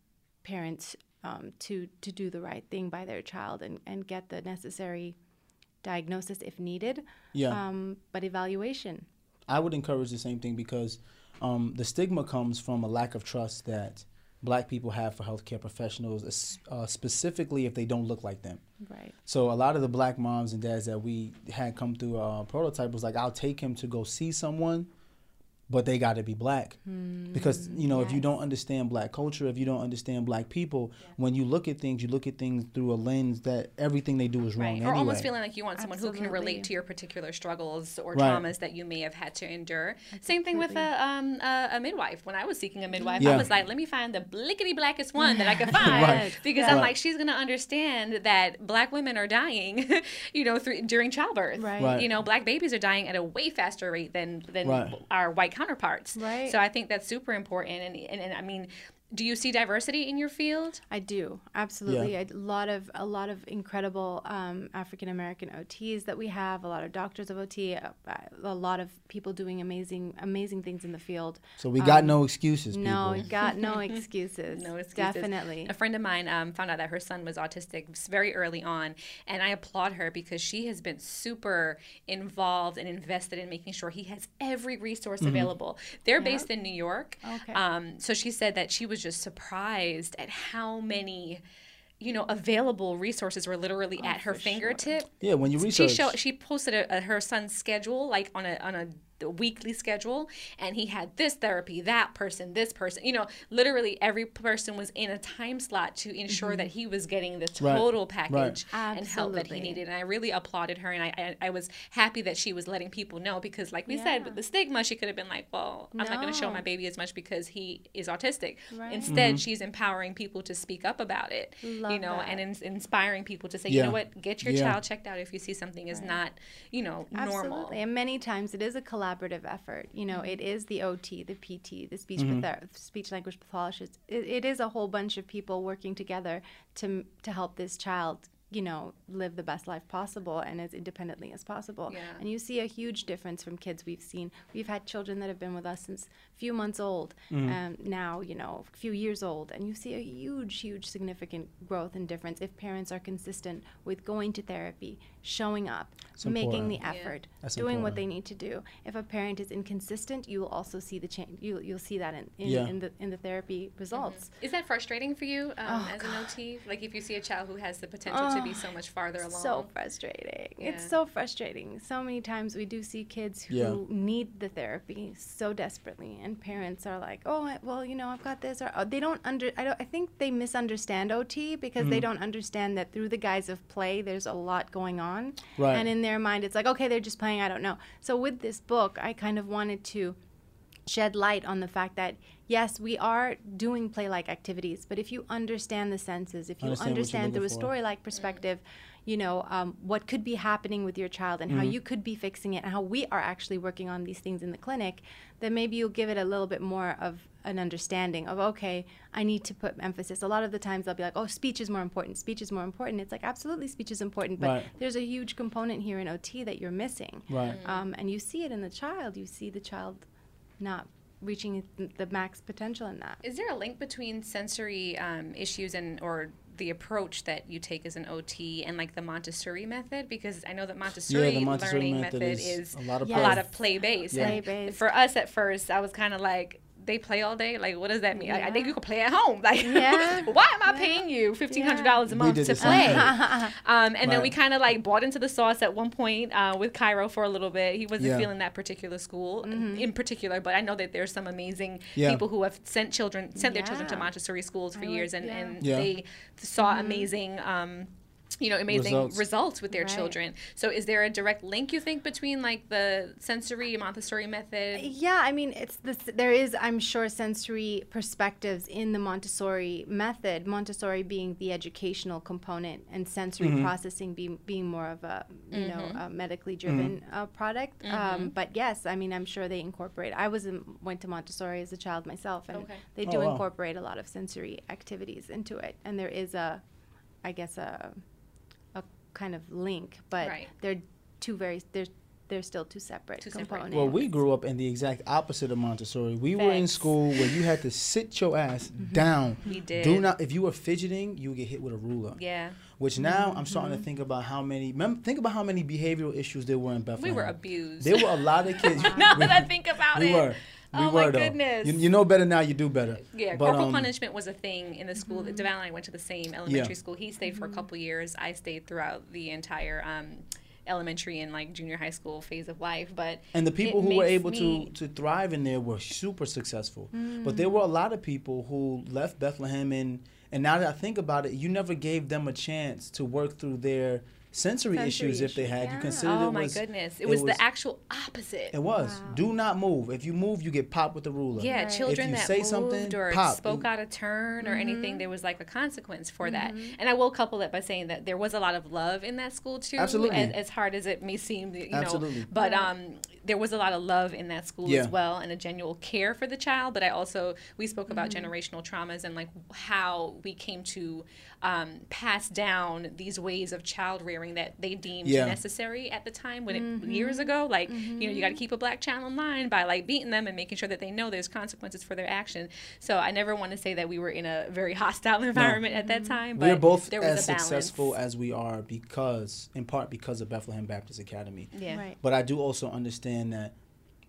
parents um, to to do the right thing by their child and, and get the necessary diagnosis if needed. Yeah. Um, but evaluation. I would encourage the same thing because um, the stigma comes from a lack of trust that black people have for healthcare professionals, uh, specifically if they don't look like them. Right. So a lot of the black moms and dads that we had come through our prototype was like, I'll take him to go see someone, but they got to be black. because, you know, if you don't understand black culture, if you don't understand black people, when you look at things, you look at things through a lens that everything they do is wrong Right. anyway. Or almost feeling like you want someone who can relate to your particular struggles or Right. traumas that you may have had to endure. Same thing with a, um, a, a midwife. When I was seeking a midwife, Yeah. I was like, let me find the blickety blackest one that I could find. Right. Because I'm Right. like, she's going to understand that black women are dying, you know, through, during childbirth. Right. Right. You know, black babies are dying at a way faster rate than, than Right. our white counterparts. Right. So I think that's super important. And, and, and I mean, do you see diversity in your field? I do absolutely. A lot of a lot of incredible um, African American OTs that we have. A lot of doctors of OT. A, a lot of people doing amazing amazing things in the field. so we got no excuses, people. No, we got no excuses. No excuses. Definitely. A friend of mine um, found out that her son was autistic very early on, and I applaud her because she has been super involved and invested in making sure he has every resource Mm-hmm. available. They're based in New York, Okay. um, so she said that she was just surprised at how many. You know, available resources were literally Oh, at her fingertip. Yeah, when you She research. show, she posted a, a, her son's schedule like on a on a weekly schedule, and he had this therapy, that person, this person. You know, literally every person was in a time slot to ensure that mm-hmm. he was getting the Right, total package right. and help that he needed. And I really applauded her, and I, I I was happy that she was letting people know because, like we said, with the stigma, she could have been like, well, I'm not going to show my baby as much because he is autistic. Right. Instead, mm-hmm. she's empowering people to speak up about it. you know, that. and in, inspiring people to say, you know what, get your Yeah. child checked out if you see something is not, you know, normal. Absolutely. And many times it is a collaborative effort. You know, it is the OT, the PT, the speech Mm-hmm. patho- speech language pathologist. It, it is a whole bunch of people working together to to help this child you know, live the best life possible and as independently as possible. Yeah. And you see a huge difference from kids we've seen. We've had children that have been with us since a few months old, um, now, you know, a few years old. And you see a huge, huge, significant growth and difference if parents are consistent with going to therapy, showing up, It's making the effort, That's doing what they need to do. If a parent is inconsistent, you will also see the change. You, you'll see that in, in, Yeah. in, the, in the therapy results. Is that frustrating for you um, Oh, as an OT? Like if you see a child who has the potential to be so much farther along. So frustrating. It's so frustrating. So many times we do see kids who Yeah. need the therapy so desperately, and parents are like, "Oh, I, well, you know, I've got this," or oh, they don't under. I don't. I think they misunderstand OT because Mm-hmm. they don't understand that through the guise of play, there's a lot going on, Right. and in their mind, it's like, okay, they're just playing. I don't know. So with this book, I kind of wanted to shed light on the fact that yes, we are doing play-like activities, but if you understand the senses, if you Understand understand through a story-like perspective, you know um, what could be happening with your child and Mm-hmm. how you could be fixing it, and how we are actually working on these things in the clinic, then maybe you'll give it a little bit more of an understanding of okay, I need to put emphasis. A lot of the times they'll be like, oh, speech is more important. Speech is more important. It's like absolutely, speech is important, but Right. there's a huge component here in OT that you're missing. Right. Um, and you see it in the child. You see the child not reaching the max potential in that. Is there a link between sensory um, issues and or the approach that you take as an OT and like the Montessori method? Because I know that Montessori, Montessori learning method method, is is, a lot of a play. lot of play based. Yeah. Play-based. For us at first, I was kind of like. They play all day. Like, what does that mean? Like, I think you could play at home. Like, Yeah. why am I paying you fifteen hundred dollars a month to play? Um, and then we kind of like bought into the sauce at one point uh, with Cairo for a little bit. He wasn't Yeah. feeling that particular school in particular, but I know that there's some amazing Yeah. people who have sent children, sent their children to Montessori schools for I like- years, and, yeah. and Yeah. they saw amazing. Um, you know, amazing Results. results, with their Right. children. So, is there a direct link you think between like the sensory Montessori method? Yeah, I mean, it's this. There is, I'm sure, sensory perspectives in the Montessori method. Montessori being the educational component, and sensory Mm-hmm. processing being being more of a you know a medically driven Mm-hmm. uh, product. Um, but yes, I mean, I'm sure they incorporate. I was in, went to Montessori as a child myself, and Okay. they Oh, do wow. incorporate a lot of sensory activities into it. And there is a, I guess a, a kind of link, but Right. they're two very they're they're still two separate Two separate. Well, we grew up in the exact opposite of Montessori. We were in school where you had to sit your ass mhm. down. We did. Do not. If you were fidgeting, you would get hit with a ruler. Yeah, Which now mm-hmm. I'm starting to mm-hmm. think about how many. Mem- think about how many behavioral issues there were in we Bethlehem. were abused. There were a lot of kids. now we, that I think about we it, were. We oh were my though. goodness. You, you know better now. You do better. Yeah, But, corporal um, punishment was a thing in the school. That Devale and I went to the same elementary school. He stayed for a couple years. I stayed throughout the entire um, elementary and like junior high school phase of life. But And the people who were able me- to to thrive in there were super successful. But there were a lot of people who left Bethlehem and and now that I think about it, you never gave them a chance to work through their sensory, Sensory issues if they had. You yeah. considered Oh it my was goodness! It, it was, was- the actual opposite. it was. Do not move. If you move, you get popped with a ruler. Yeah, Right. children If you that say moved something, or pop. spoke out of turn or Mm-hmm. anything, there was like a consequence for that. And I will couple that by saying that there was a lot of love in that school too. Absolutely. As, as hard as it may seem, you know. Absolutely. But um, there was a lot of love in that school Yeah. as well, and a genuine care for the child. But I also we spoke about Mm-hmm. generational traumas and like how we came to um, pass down these ways of child rearing that they deemed Yeah. necessary at the time when it Mm-hmm. years ago. Like you know, you got to keep a black child in line by like beating them and making sure that they know there's consequences for their action. So I never want to say that we were in a very hostile environment at that time. But We're both there was as a successful as we are because, in part, because of Bethlehem Baptist Academy. Yeah. Right. But I do also understand that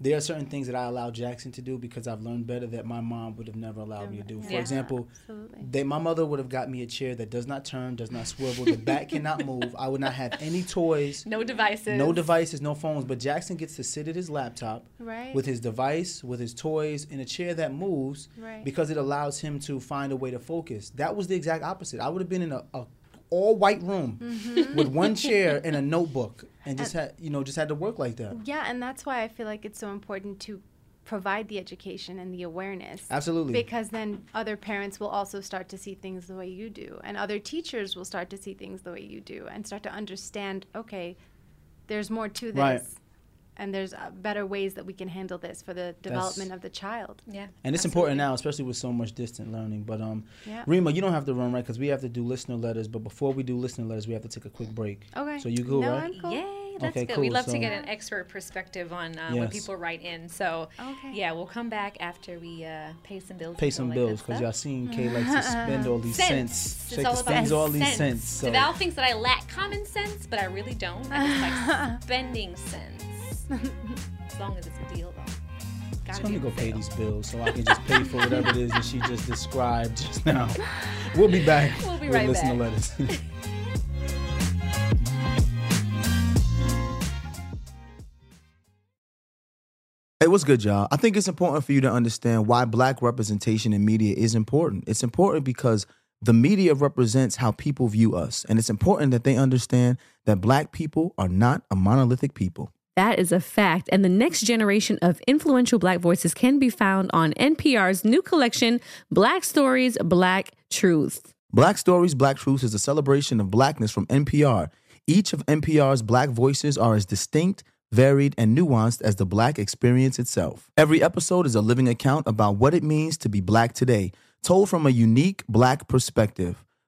there are certain things that I allow Jackson to do because I've learned better that my mom would have never allowed me to do. For example, Absolutely. they, my mother would have got me a chair that does not turn, does not swivel, the back cannot move. I would not have any toys, No devices. no devices, no phones. But Jackson gets to sit at his laptop Right. with his device, with his toys, in a chair that moves Right. because it allows him to find a way to focus. That was the exact opposite. I would have been in a, a all white room Mm-hmm. with one chair and a notebook and just uh, had you know just had to work like that. Yeah, and that's why I feel like it's so important to provide the education and the awareness. Absolutely. Because then other parents will also start to see things the way you do, and other teachers will start to see things the way you do, and start to understand. Okay, there's more to this. Right. And there's uh, better ways that we can handle this for the development of the child. Yeah. And it's important now, especially with so much distant learning. But um, Yeah. Reema, you don't have to run right because we have to do listener letters. But before we do listener letters, we have to take a quick break. Okay. So you cool, no, right? I'm cool. Yay, that's Okay, good. We cool. love So- to get an expert perspective on uh, when people write in. So, Okay. yeah, we'll come back after we uh, pay some bills. Pay some bills because y'all seen Kay likes to spend all these Sense. cents. It's Shake all about spends all these sense. cents. So Devale thinks that I lack common sense, but I really don't. I just like spending sense. As long as it's a deal, though. Gotta So let be me go a pay these bills so I can just pay for whatever it is that she just described just now. We'll be back. We'll be with right listener back. letters. Hey, what's good, y'all? I think it's important for you to understand why black representation in media is important. It's important because the media represents how people view us. And it's important that they understand that black people are not a monolithic people. That is a fact. And the next generation of influential Black voices can be found on NPR's new collection, Black Stories, Black Truth. Black Stories, Black Truths is a celebration of blackness from NPR. Each of NPR's black voices are as distinct, varied, and nuanced as the black experience itself. Every episode is a living account about what it means to be black today, told from a unique black perspective.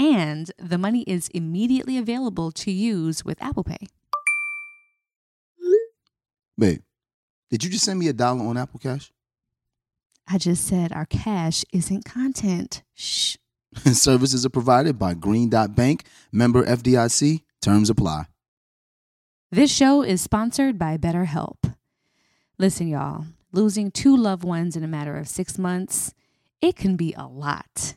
And the money is immediately available to use with Apple Pay. Babe, did you just send me a dollar on Apple Cash? I just said our cash isn't content. Shh. Services are provided by Green Dot Bank, member FDIC. Terms apply. This show is sponsored by BetterHelp. Listen, y'all, losing two loved ones in a matter of six months, it can be a lot.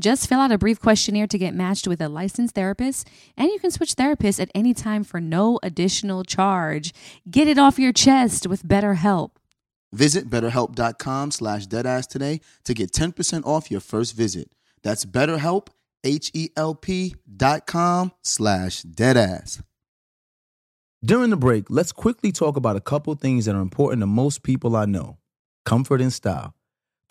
Just fill out a brief questionnaire to get matched with a licensed therapist, and you can switch therapists at any time for no additional charge. Get it off your chest with BetterHelp. Visit betterhelp.com slash deadass today to get 10% off your first visit. That's betterhelp, H-E-L-P dot com slash deadass. During the break, let's quickly talk about a couple things that are important to most people I know comfort and style.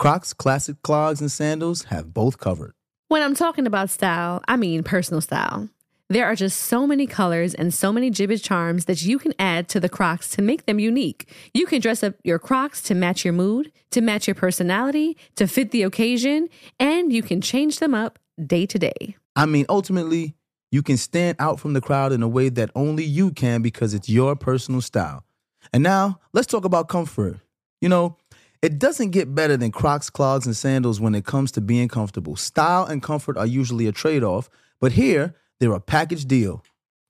Crocs classic clogs and sandals have both covered. When I'm talking about style, I mean personal style. There are just so many colors and so many Jibbitz charms that you can add to the Crocs to make them unique. You can dress up your Crocs to match your mood, to match your personality, to fit the occasion, and you can change them up day to day. I mean, ultimately, you can stand out from the crowd in a way that only you can because it's your personal style. And now, let's talk about comfort. You know, it doesn't get better than Crocs, clogs, and sandals when it comes to being comfortable. Style and comfort are usually a trade off, but here, they're a package deal.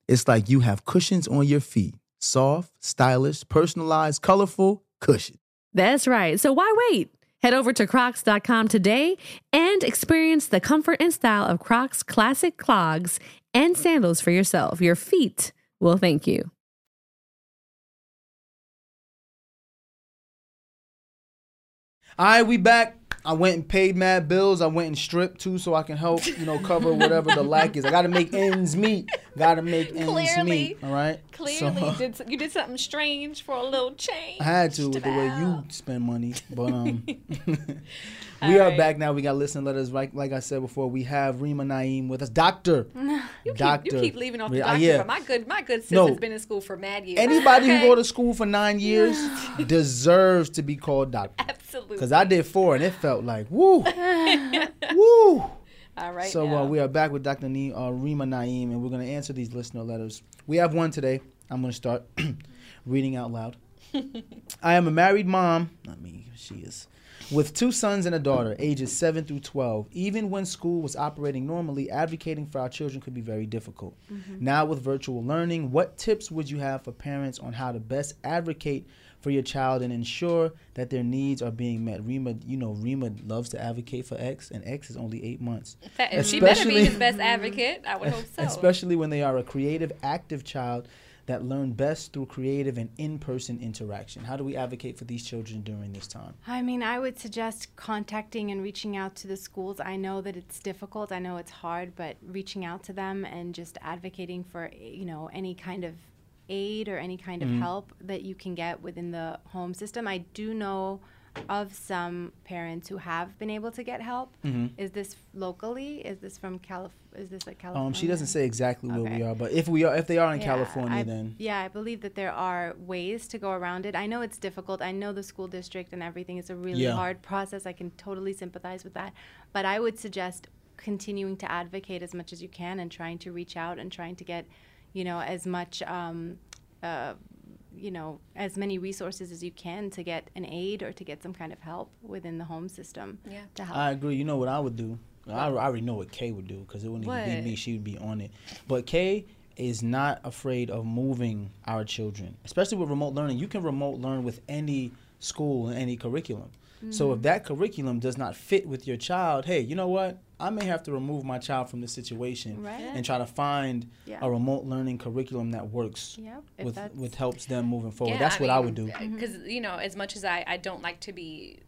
It's like you have cushions on your feet soft, stylish, personalized, colorful cushion. That's right. So why wait? Head over to crocs.com today and experience the comfort and style of Crocs classic clogs and sandals for yourself. Your feet will thank you. All right, we back. I went and paid mad bills. I went and stripped too, so I can help, you know, cover whatever the lack is. I got to make ends meet. Got to make ends Clearly. meet. All right. Clearly, So, did, you did something strange for a little change. I had to with the way you spend money, but um, we All are right. back now. We got listener letters. Like like I said before, we have Reema Naim with us, Doctor. You keep, Doctor. you keep leaving off the doctor, yeah. but my good my good sis No. has been in school for mad years. Anybody Okay? who go to school for nine years deserves to be called doctor. Absolutely. Because I did four, and it felt like woo, woo. All right. So uh, we are back with Dr. Ne- uh, Reema Naim, and we're going to answer these listener letters. We have one today. I'm going to start reading out loud. I am a married mom. Not me. She is. With two sons and a daughter, ages 7 through 12. Even when school was operating normally, advocating for our children could be very difficult. Now, with virtual learning, what tips would you have for parents on how to best advocate for your child and ensure that their needs are being met? Reema, you know, Reema loves to advocate for X, and X is only eight months. Fa- she better be his best advocate. I would hope so. Especially when they are a creative, active child that learn best through creative and in-person interaction. How do we advocate for these children during this time? I mean, I would suggest contacting and reaching out to the schools. I know that it's difficult. I know it's hard, but reaching out to them and just advocating for, you know, any kind of aid or any kind of help that you can get within the home system. I do know of some parents who have been able to get help. Is this locally? Is this from Calif? Is this like California? Um, she doesn't say exactly where we are, but if we are, if they are in Yeah, California, I- then yeah, I believe that there are ways to go around it. I know it's difficult. I know the school district and everything is a really Yeah. hard process. I can totally sympathize with that, but I would suggest continuing to advocate as much as you can and trying to reach out and trying to get, you know, as much. Um, uh, you know, as many resources as you can to get an aid or to get some kind of help within the home system. Yeah. To help. I agree. You know what I would do? I, I already know what Kay would do because it wouldn't even be me. She would be on it. But Kay is not afraid of moving our children, especially with remote learning. You can remote learn with any school and any curriculum. So Mm-hmm. if that curriculum does not fit with your child, hey, you know what? I may have to remove my child from this situation Right. and try to find Yeah. a remote learning curriculum that works Yep, with with helps them moving forward. That's what I would do. Because you know, as much as I, I don't like to be,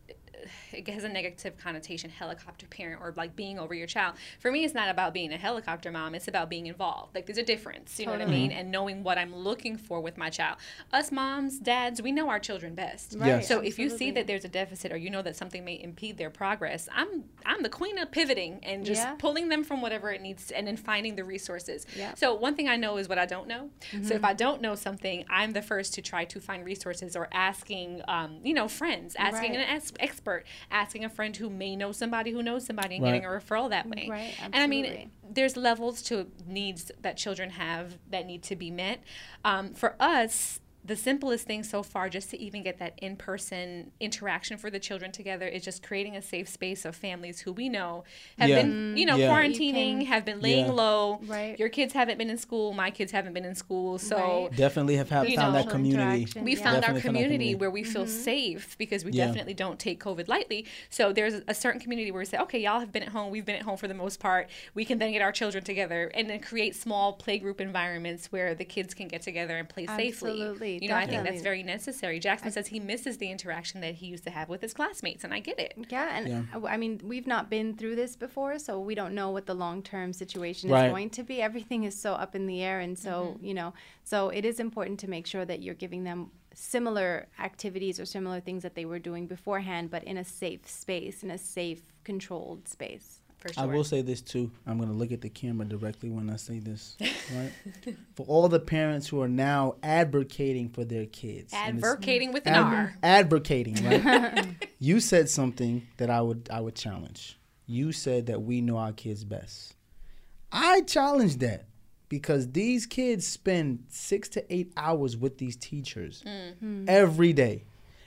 it has a negative connotation, helicopter parent or like being over your child. For me, it's not about being a helicopter mom. It's about being involved. Like there's a difference. You know what I mean? And knowing what I'm looking for with my child. Us moms, dads, we know our children best. Right, Yes. So if you see that there's a deficit or you know that something may impede their progress, I'm I'm the queen of pivoting and just Yeah. pulling them from whatever it needs and then finding the resources. Yeah. So one thing I know is what I don't know. So Mm-hmm. if I don't know something, I'm the first to try to find resources or asking, um, you know, friends, asking Right. an ex- expert, asking a friend who may know somebody who knows somebody, and Right. getting a referral that way. Right, absolutely. And I mean, there's levels to needs that children have that need to be met. Um, for us. The simplest thing so far, just to even get that in person interaction for the children together, is just creating a safe space of families who we know have Yeah. been, mm-hmm. you know, Yeah. quarantining, You can- have been laying Yeah. low. Right. Your kids haven't been in school. My kids haven't been in school. So Right. Definitely have, have found know, that community. we Yeah. found our Definitely found community community. where we feel mm-hmm. safe because we Yeah. definitely don't take COVID lightly. So there's a certain community where we say, okay, y'all have been at home. We've been at home for the most part. We can then get our children together and then create small playgroup environments where the kids can get together and play safely. Absolutely, You know, I think that's very necessary. Jackson says he misses the interaction that he used to have with his classmates, and I get it. Yeah, and Yeah. I mean, we've not been through this before, so we don't know what the long term situation Right. is going to be. Everything is so up in the air, and so, mm-hmm. you know, so it is important to make sure that you're giving them similar activities or similar things that they were doing beforehand, but in a safe space, in a safe, controlled space. For sure. I will say this too. I'm going to look at the camera directly when I say this. Right? for all the parents who are now advocating for their kids. Advocating with an Ad- R. advocating, right? you said something that I would I would challenge. You said that we know our kids best. I challenge that because these kids spend six to eight hours with these teachers mm-hmm. every day.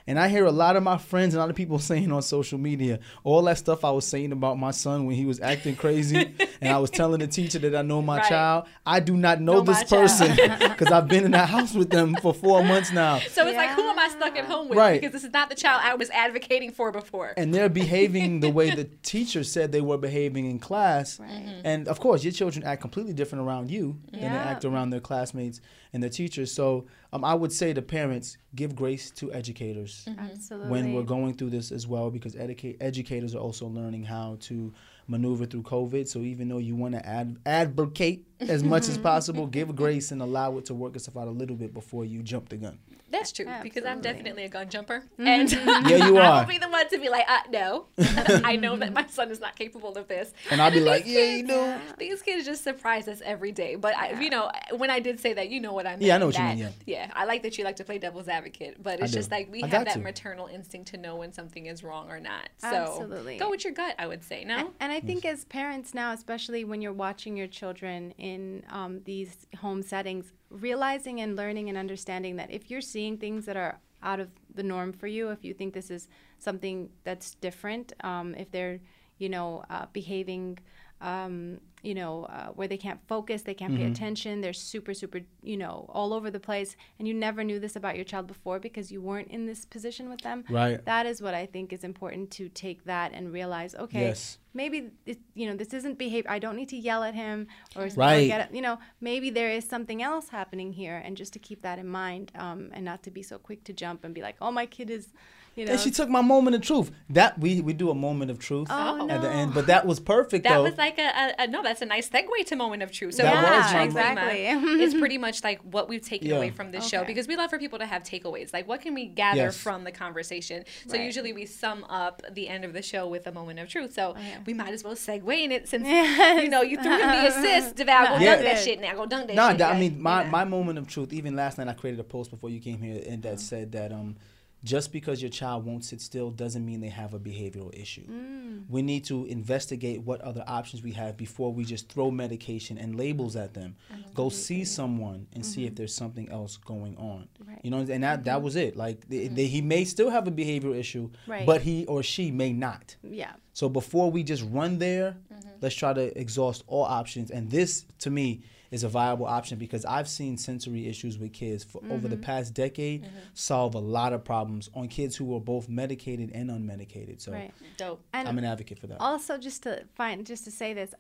And I hear a lot of my friends and a lot of people saying on social media all that stuff I was saying about my son when he was acting crazy, and I was telling the teacher that I know my Right. child. I do not know, Know this person because I've been in that house with them for four months now. So it's like, who am I stuck at home with? Right. Because this is not the child I was advocating for before. and they're behaving the way the teacher said they were behaving in class. Mm-hmm. And of course, your children act completely different around you than they act around their classmates and their teachers. So um, I would say to parents, give grace to educators. educators Absolutely. when we're going through this as well because educate, educators are also learning how to maneuver through COVID. So even though you want to ad, advocate as much as possible, give grace and allow it to work itself out a little bit before you jump the gun. That's true because I'm definitely a gun jumper, and Yeah, you are. I'll be the one to be like, uh, no, I know that my son is not capable of this. And I'll be like, These yeah, you kids- know. These kids just surprise us every day. But I, you know, when I did say that, you know what I mean. Yeah, I know what you mean, Yeah, yeah, I like that you like to play devil's advocate, but it's just like we I have that to. maternal instinct to know when something is wrong or not. So Absolutely. go with your gut, I would say. No. And, and I think as parents now, especially when you're watching your children in um, these home settings, realizing and learning and understanding that if you're seeing things that are out of the norm for you, if you think this is something that's different, um, if they're, you know, uh, behaving, um, you know, uh, where they can't focus, they can't pay attention, they're super, super, you know, all over the place, and you never knew this about your child before because you weren't in this position with them. Right. That is what I think is important to take that and realize, okay, Yes. maybe it, you know this isn't behavior. I don't need to yell at him or, Right. You know, maybe there is something else happening here, and just to keep that in mind, um, and not to be so quick to jump and be like, oh, my kid is, you know. And she took my moment of truth. That we we do a moment of truth Oh, at the end, but that was perfect That though. was like a, a, a no. That's a nice segue to moment of truth. So That Moment was my Exactly. it's pretty much like what we've taken Yeah. away from this show because we love for people to have takeaways. Like what can we gather Yes. from the conversation? So Right. usually we sum up the end of the show with a moment of truth. So yeah. we might as well segue in it since Yes. you know you threw him the assist. Val, go Yeah. dunk that shit now. Go dunk that No, shit. that- I mean, my, Yeah. my moment of truth. Even last night, I created a post before you came here, and that said that um, just because your child won't sit still doesn't mean they have a behavioral issue. Mm. We need to investigate what other options we have before we just throw medication and labels at them. Go see someone and see if there's something else going on. Mm-hmm. Right. You know, and that that was it. Like they, they, he may still have a behavioral issue, Right. but he or she may not. yeah. So before we just run there, Mm-hmm. let's try to exhaust all options. And this, to me, is a viable option because I've seen sensory issues with kids for over Mm-hmm. the past decade solve a lot of problems on kids who are both medicated and unmedicated. So Right. dope. And I'm an advocate for that. also just to find just to say this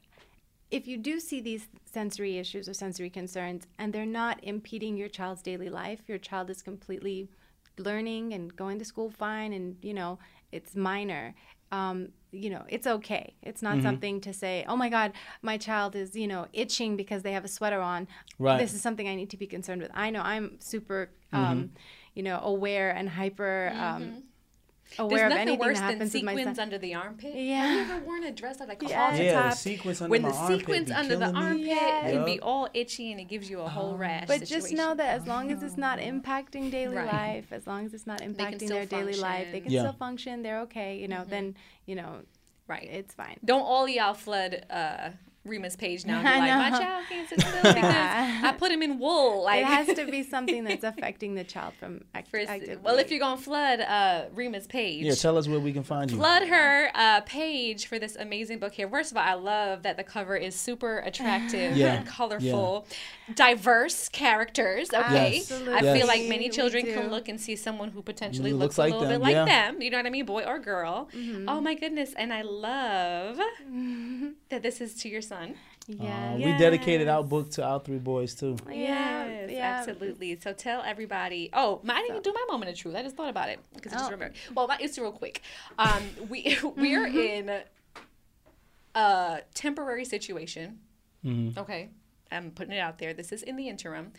if you do see these sensory issues or sensory concerns and they're not impeding your child's daily life your child is completely learning and going to school fine and you know it's minor um, you know it's okay it's Mm-hmm. not something to say oh my god my child is you know itching because they have a sweater on Right. this is something i need to be concerned with i know i'm super Mm-hmm. um, you know aware and hyper um, aware There's of nothing anything worse that than happens with my son sequins under the armpit. Yeah. Have you ever worn a dress that like Yeah. off the Yeah, the top? sequins under when the armpit sequins under the killing me. armpit Yes. can be all itchy and it gives you a whole rash. But just know that as long as it's not impacting daily Right. life, as long as it's not impacting still their daily life, they can Yeah. still function. They're okay. You know, then you know, right. it's fine. Don't all y'all flood uh, Reema's page now and be I like, my know. child can't sit still because I put him in wool. Like it has to be something that's affecting the child from act- for- actively. well, if you're gonna flood uh, Reema's page, yeah, tell us where we can find you. flood her uh, page for this amazing book here. First of all, I love that the cover is super attractive Yeah. and colorful, diverse characters. Okay, Yes. I feel like many children can look and see someone who potentially looks, looks like a little them, bit like yeah. them. You know what I mean, boy or girl. Mm-hmm. Oh my goodness, and I love that this is to your son. Yeah, Uh, We dedicated our book to our three boys too. yeah, Yes, absolutely. So tell everybody. Oh, my, I didn't do my moment of truth. I just thought about it because I just Oh. remembered. Well, my, it's real quick. Um, we we are in a temporary situation. Okay, I'm putting it out there. This is in the interim.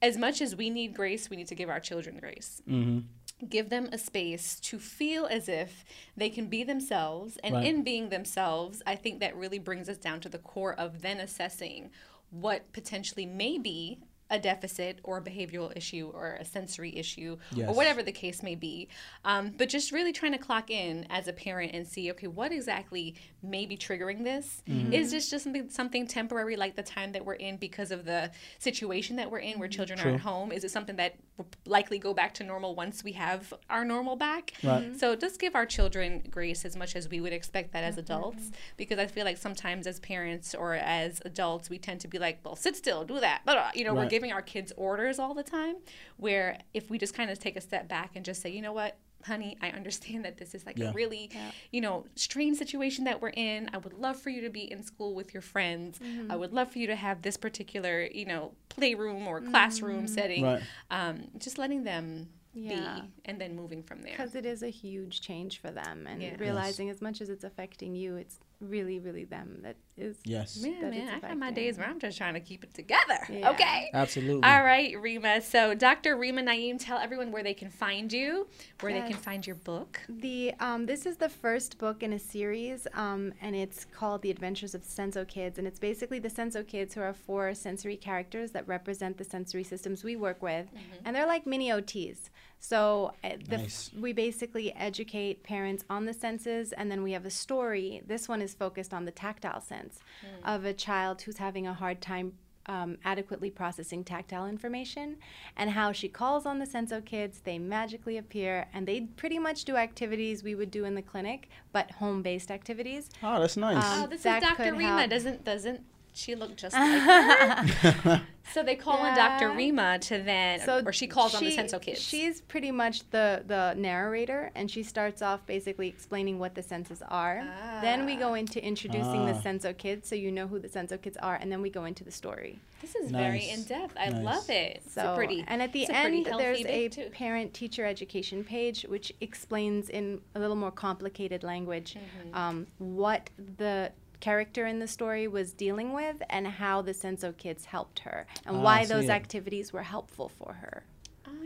As much as we need grace, we need to give our children grace. Mm-hmm. Give them a space to feel as if they can be themselves. And Right. in being themselves, I think that really brings us down to the core of then assessing what potentially may be a deficit or a behavioral issue or a sensory issue or whatever the case may be. Um, but just really trying to clock in as a parent and see, okay, what exactly may be triggering this? Is this just something, something temporary like the time that we're in because of the situation that we're in where children are at home? Is it something that will likely go back to normal once we have our normal back? Right. So just give our children grace as much as we would expect that as adults, because I feel like sometimes as parents or as adults, we tend to be like, well, sit still, do that. But, you know, we're Right. Giving our kids orders all the time, where if we just kind of take a step back and just say, you know what? Honey, I understand that this is like Yeah. a really, you know, strange situation that we're in. I would love for you to be in school with your friends. I would love for you to have this particular, you know, playroom or classroom setting. Right. Um, just letting them Yeah. be and then moving from there. Because it is a huge change for them, and Yeah. Yes. realizing as much as it's affecting you, it's really, really them that is. Yes. Yeah, that man, I have my days where I'm just trying to keep it together. Yeah. Okay. Absolutely. All right, Reema. So, Dr. Reema Naim, tell everyone where they can find you, where they can find your book. The um, this is the first book in a series, um, and it's called The Adventures of the Senso Kids, and it's basically the Senso Kids who are four sensory characters that represent the sensory systems we work with, and they're like mini OTs. So uh, the Nice. we basically educate parents on the senses, and then we have a story. This one is focused on the tactile sense of a child who's having a hard time um, adequately processing tactile information and how she calls on the senso kids they magically appear and they pretty much do activities we would do in the clinic but home-based activities Oh, that's nice. Um, Oh, this that is Dr. Reema. help. Doesn't doesn't she looked just like her? so they call on Dr. Reema to then, or she calls on the Senso kids. She's pretty much the the narrator, and she starts off basically explaining what the senses are. Then we go into introducing the Ah. senso kids, so you know who the senso kids are, and then we go into the story. this is very in depth. I Nice. love it. It's So pretty. and at the it's end, healthy there's a parent-teacher education page which explains in a little more complicated language Mm-hmm. um, what the character in the story was dealing with and how the senso kids helped her and Ah, why those it. activities were helpful for her. Oh, I love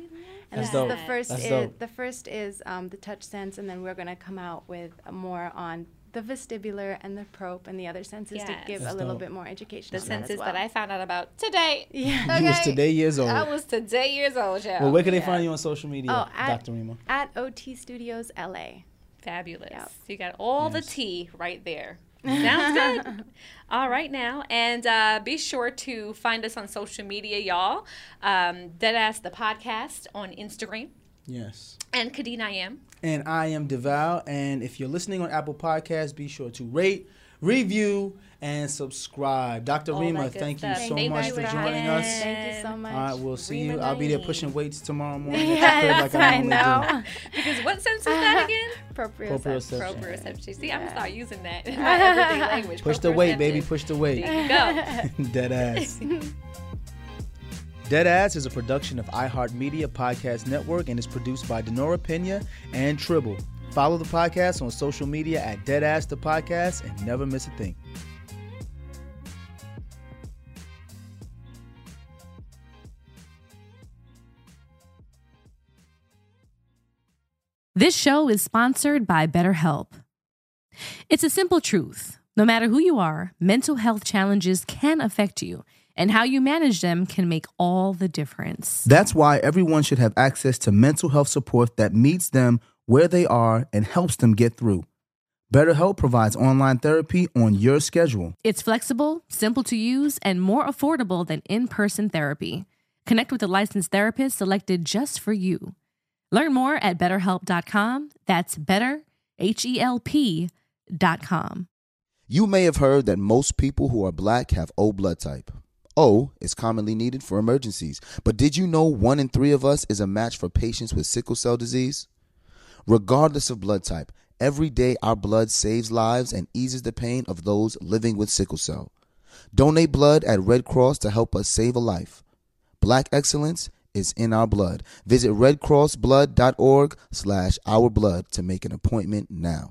And That's this is the first That's is dope. the first is um, the touch sense, and then we're gonna come out with more on the vestibular and the probe and the other senses to give That's a little dope. bit more education. the on that as senses well. that I found out about today. Yeah. You was today years old. I was today years old, y'all. well, where can they find you on social media, Oh, at- Dr. Reema? At OT Studios LA. Fabulous. Yep. You got all the Yes. tea right there. Sounds good. all right now. And uh, be sure to find us on social media, y'all. Um, Deadass the podcast on Instagram. Yes. And Khadeen I am. And I am Devale. And if you're listening on Apple Podcasts, be sure to rate, review, and subscribe. Dr. All Reema, that good thank you stuff. so Thank much you for for joining having us. us. Thank you so much. All right, we'll see Reema you. I'll be there pushing weights tomorrow morning. at the Yes, like I normally do. know. Because what sense is that uh-huh. again? Proprioception. Proprioception. Proprioception. See, I'm going to start using that in my everyday language. Push the weight, baby. Push the weight. There you go. Dead ass. Dead Ass is a production of iHeartMedia Podcast Network and is produced by Denora Pena and Tribble. Follow the podcast on social media at Deadass the Podcast and never miss a thing. This show is sponsored by BetterHelp. It's a simple truth. No matter who you are, mental health challenges can affect you, and how you manage them can make all the difference. That's why everyone should have access to mental health support that meets them where they are and helps them get through. BetterHelp provides online therapy on your schedule. It's flexible, simple to use, and more affordable than in person therapy. Connect with a licensed therapist selected just for you. Learn more at betterhelp.com. That's better, H E L P.com. You may have heard that most people who are black have O blood type. O is commonly needed for emergencies, but did you know one in three of us is a match for patients with sickle cell disease? Regardless of blood type, every day our blood saves lives and eases the pain of those living with sickle cell. Donate blood at Red Cross to help us save a life. Black excellence is in our blood. Visit redcrossblood.org slash our blood to make an appointment now.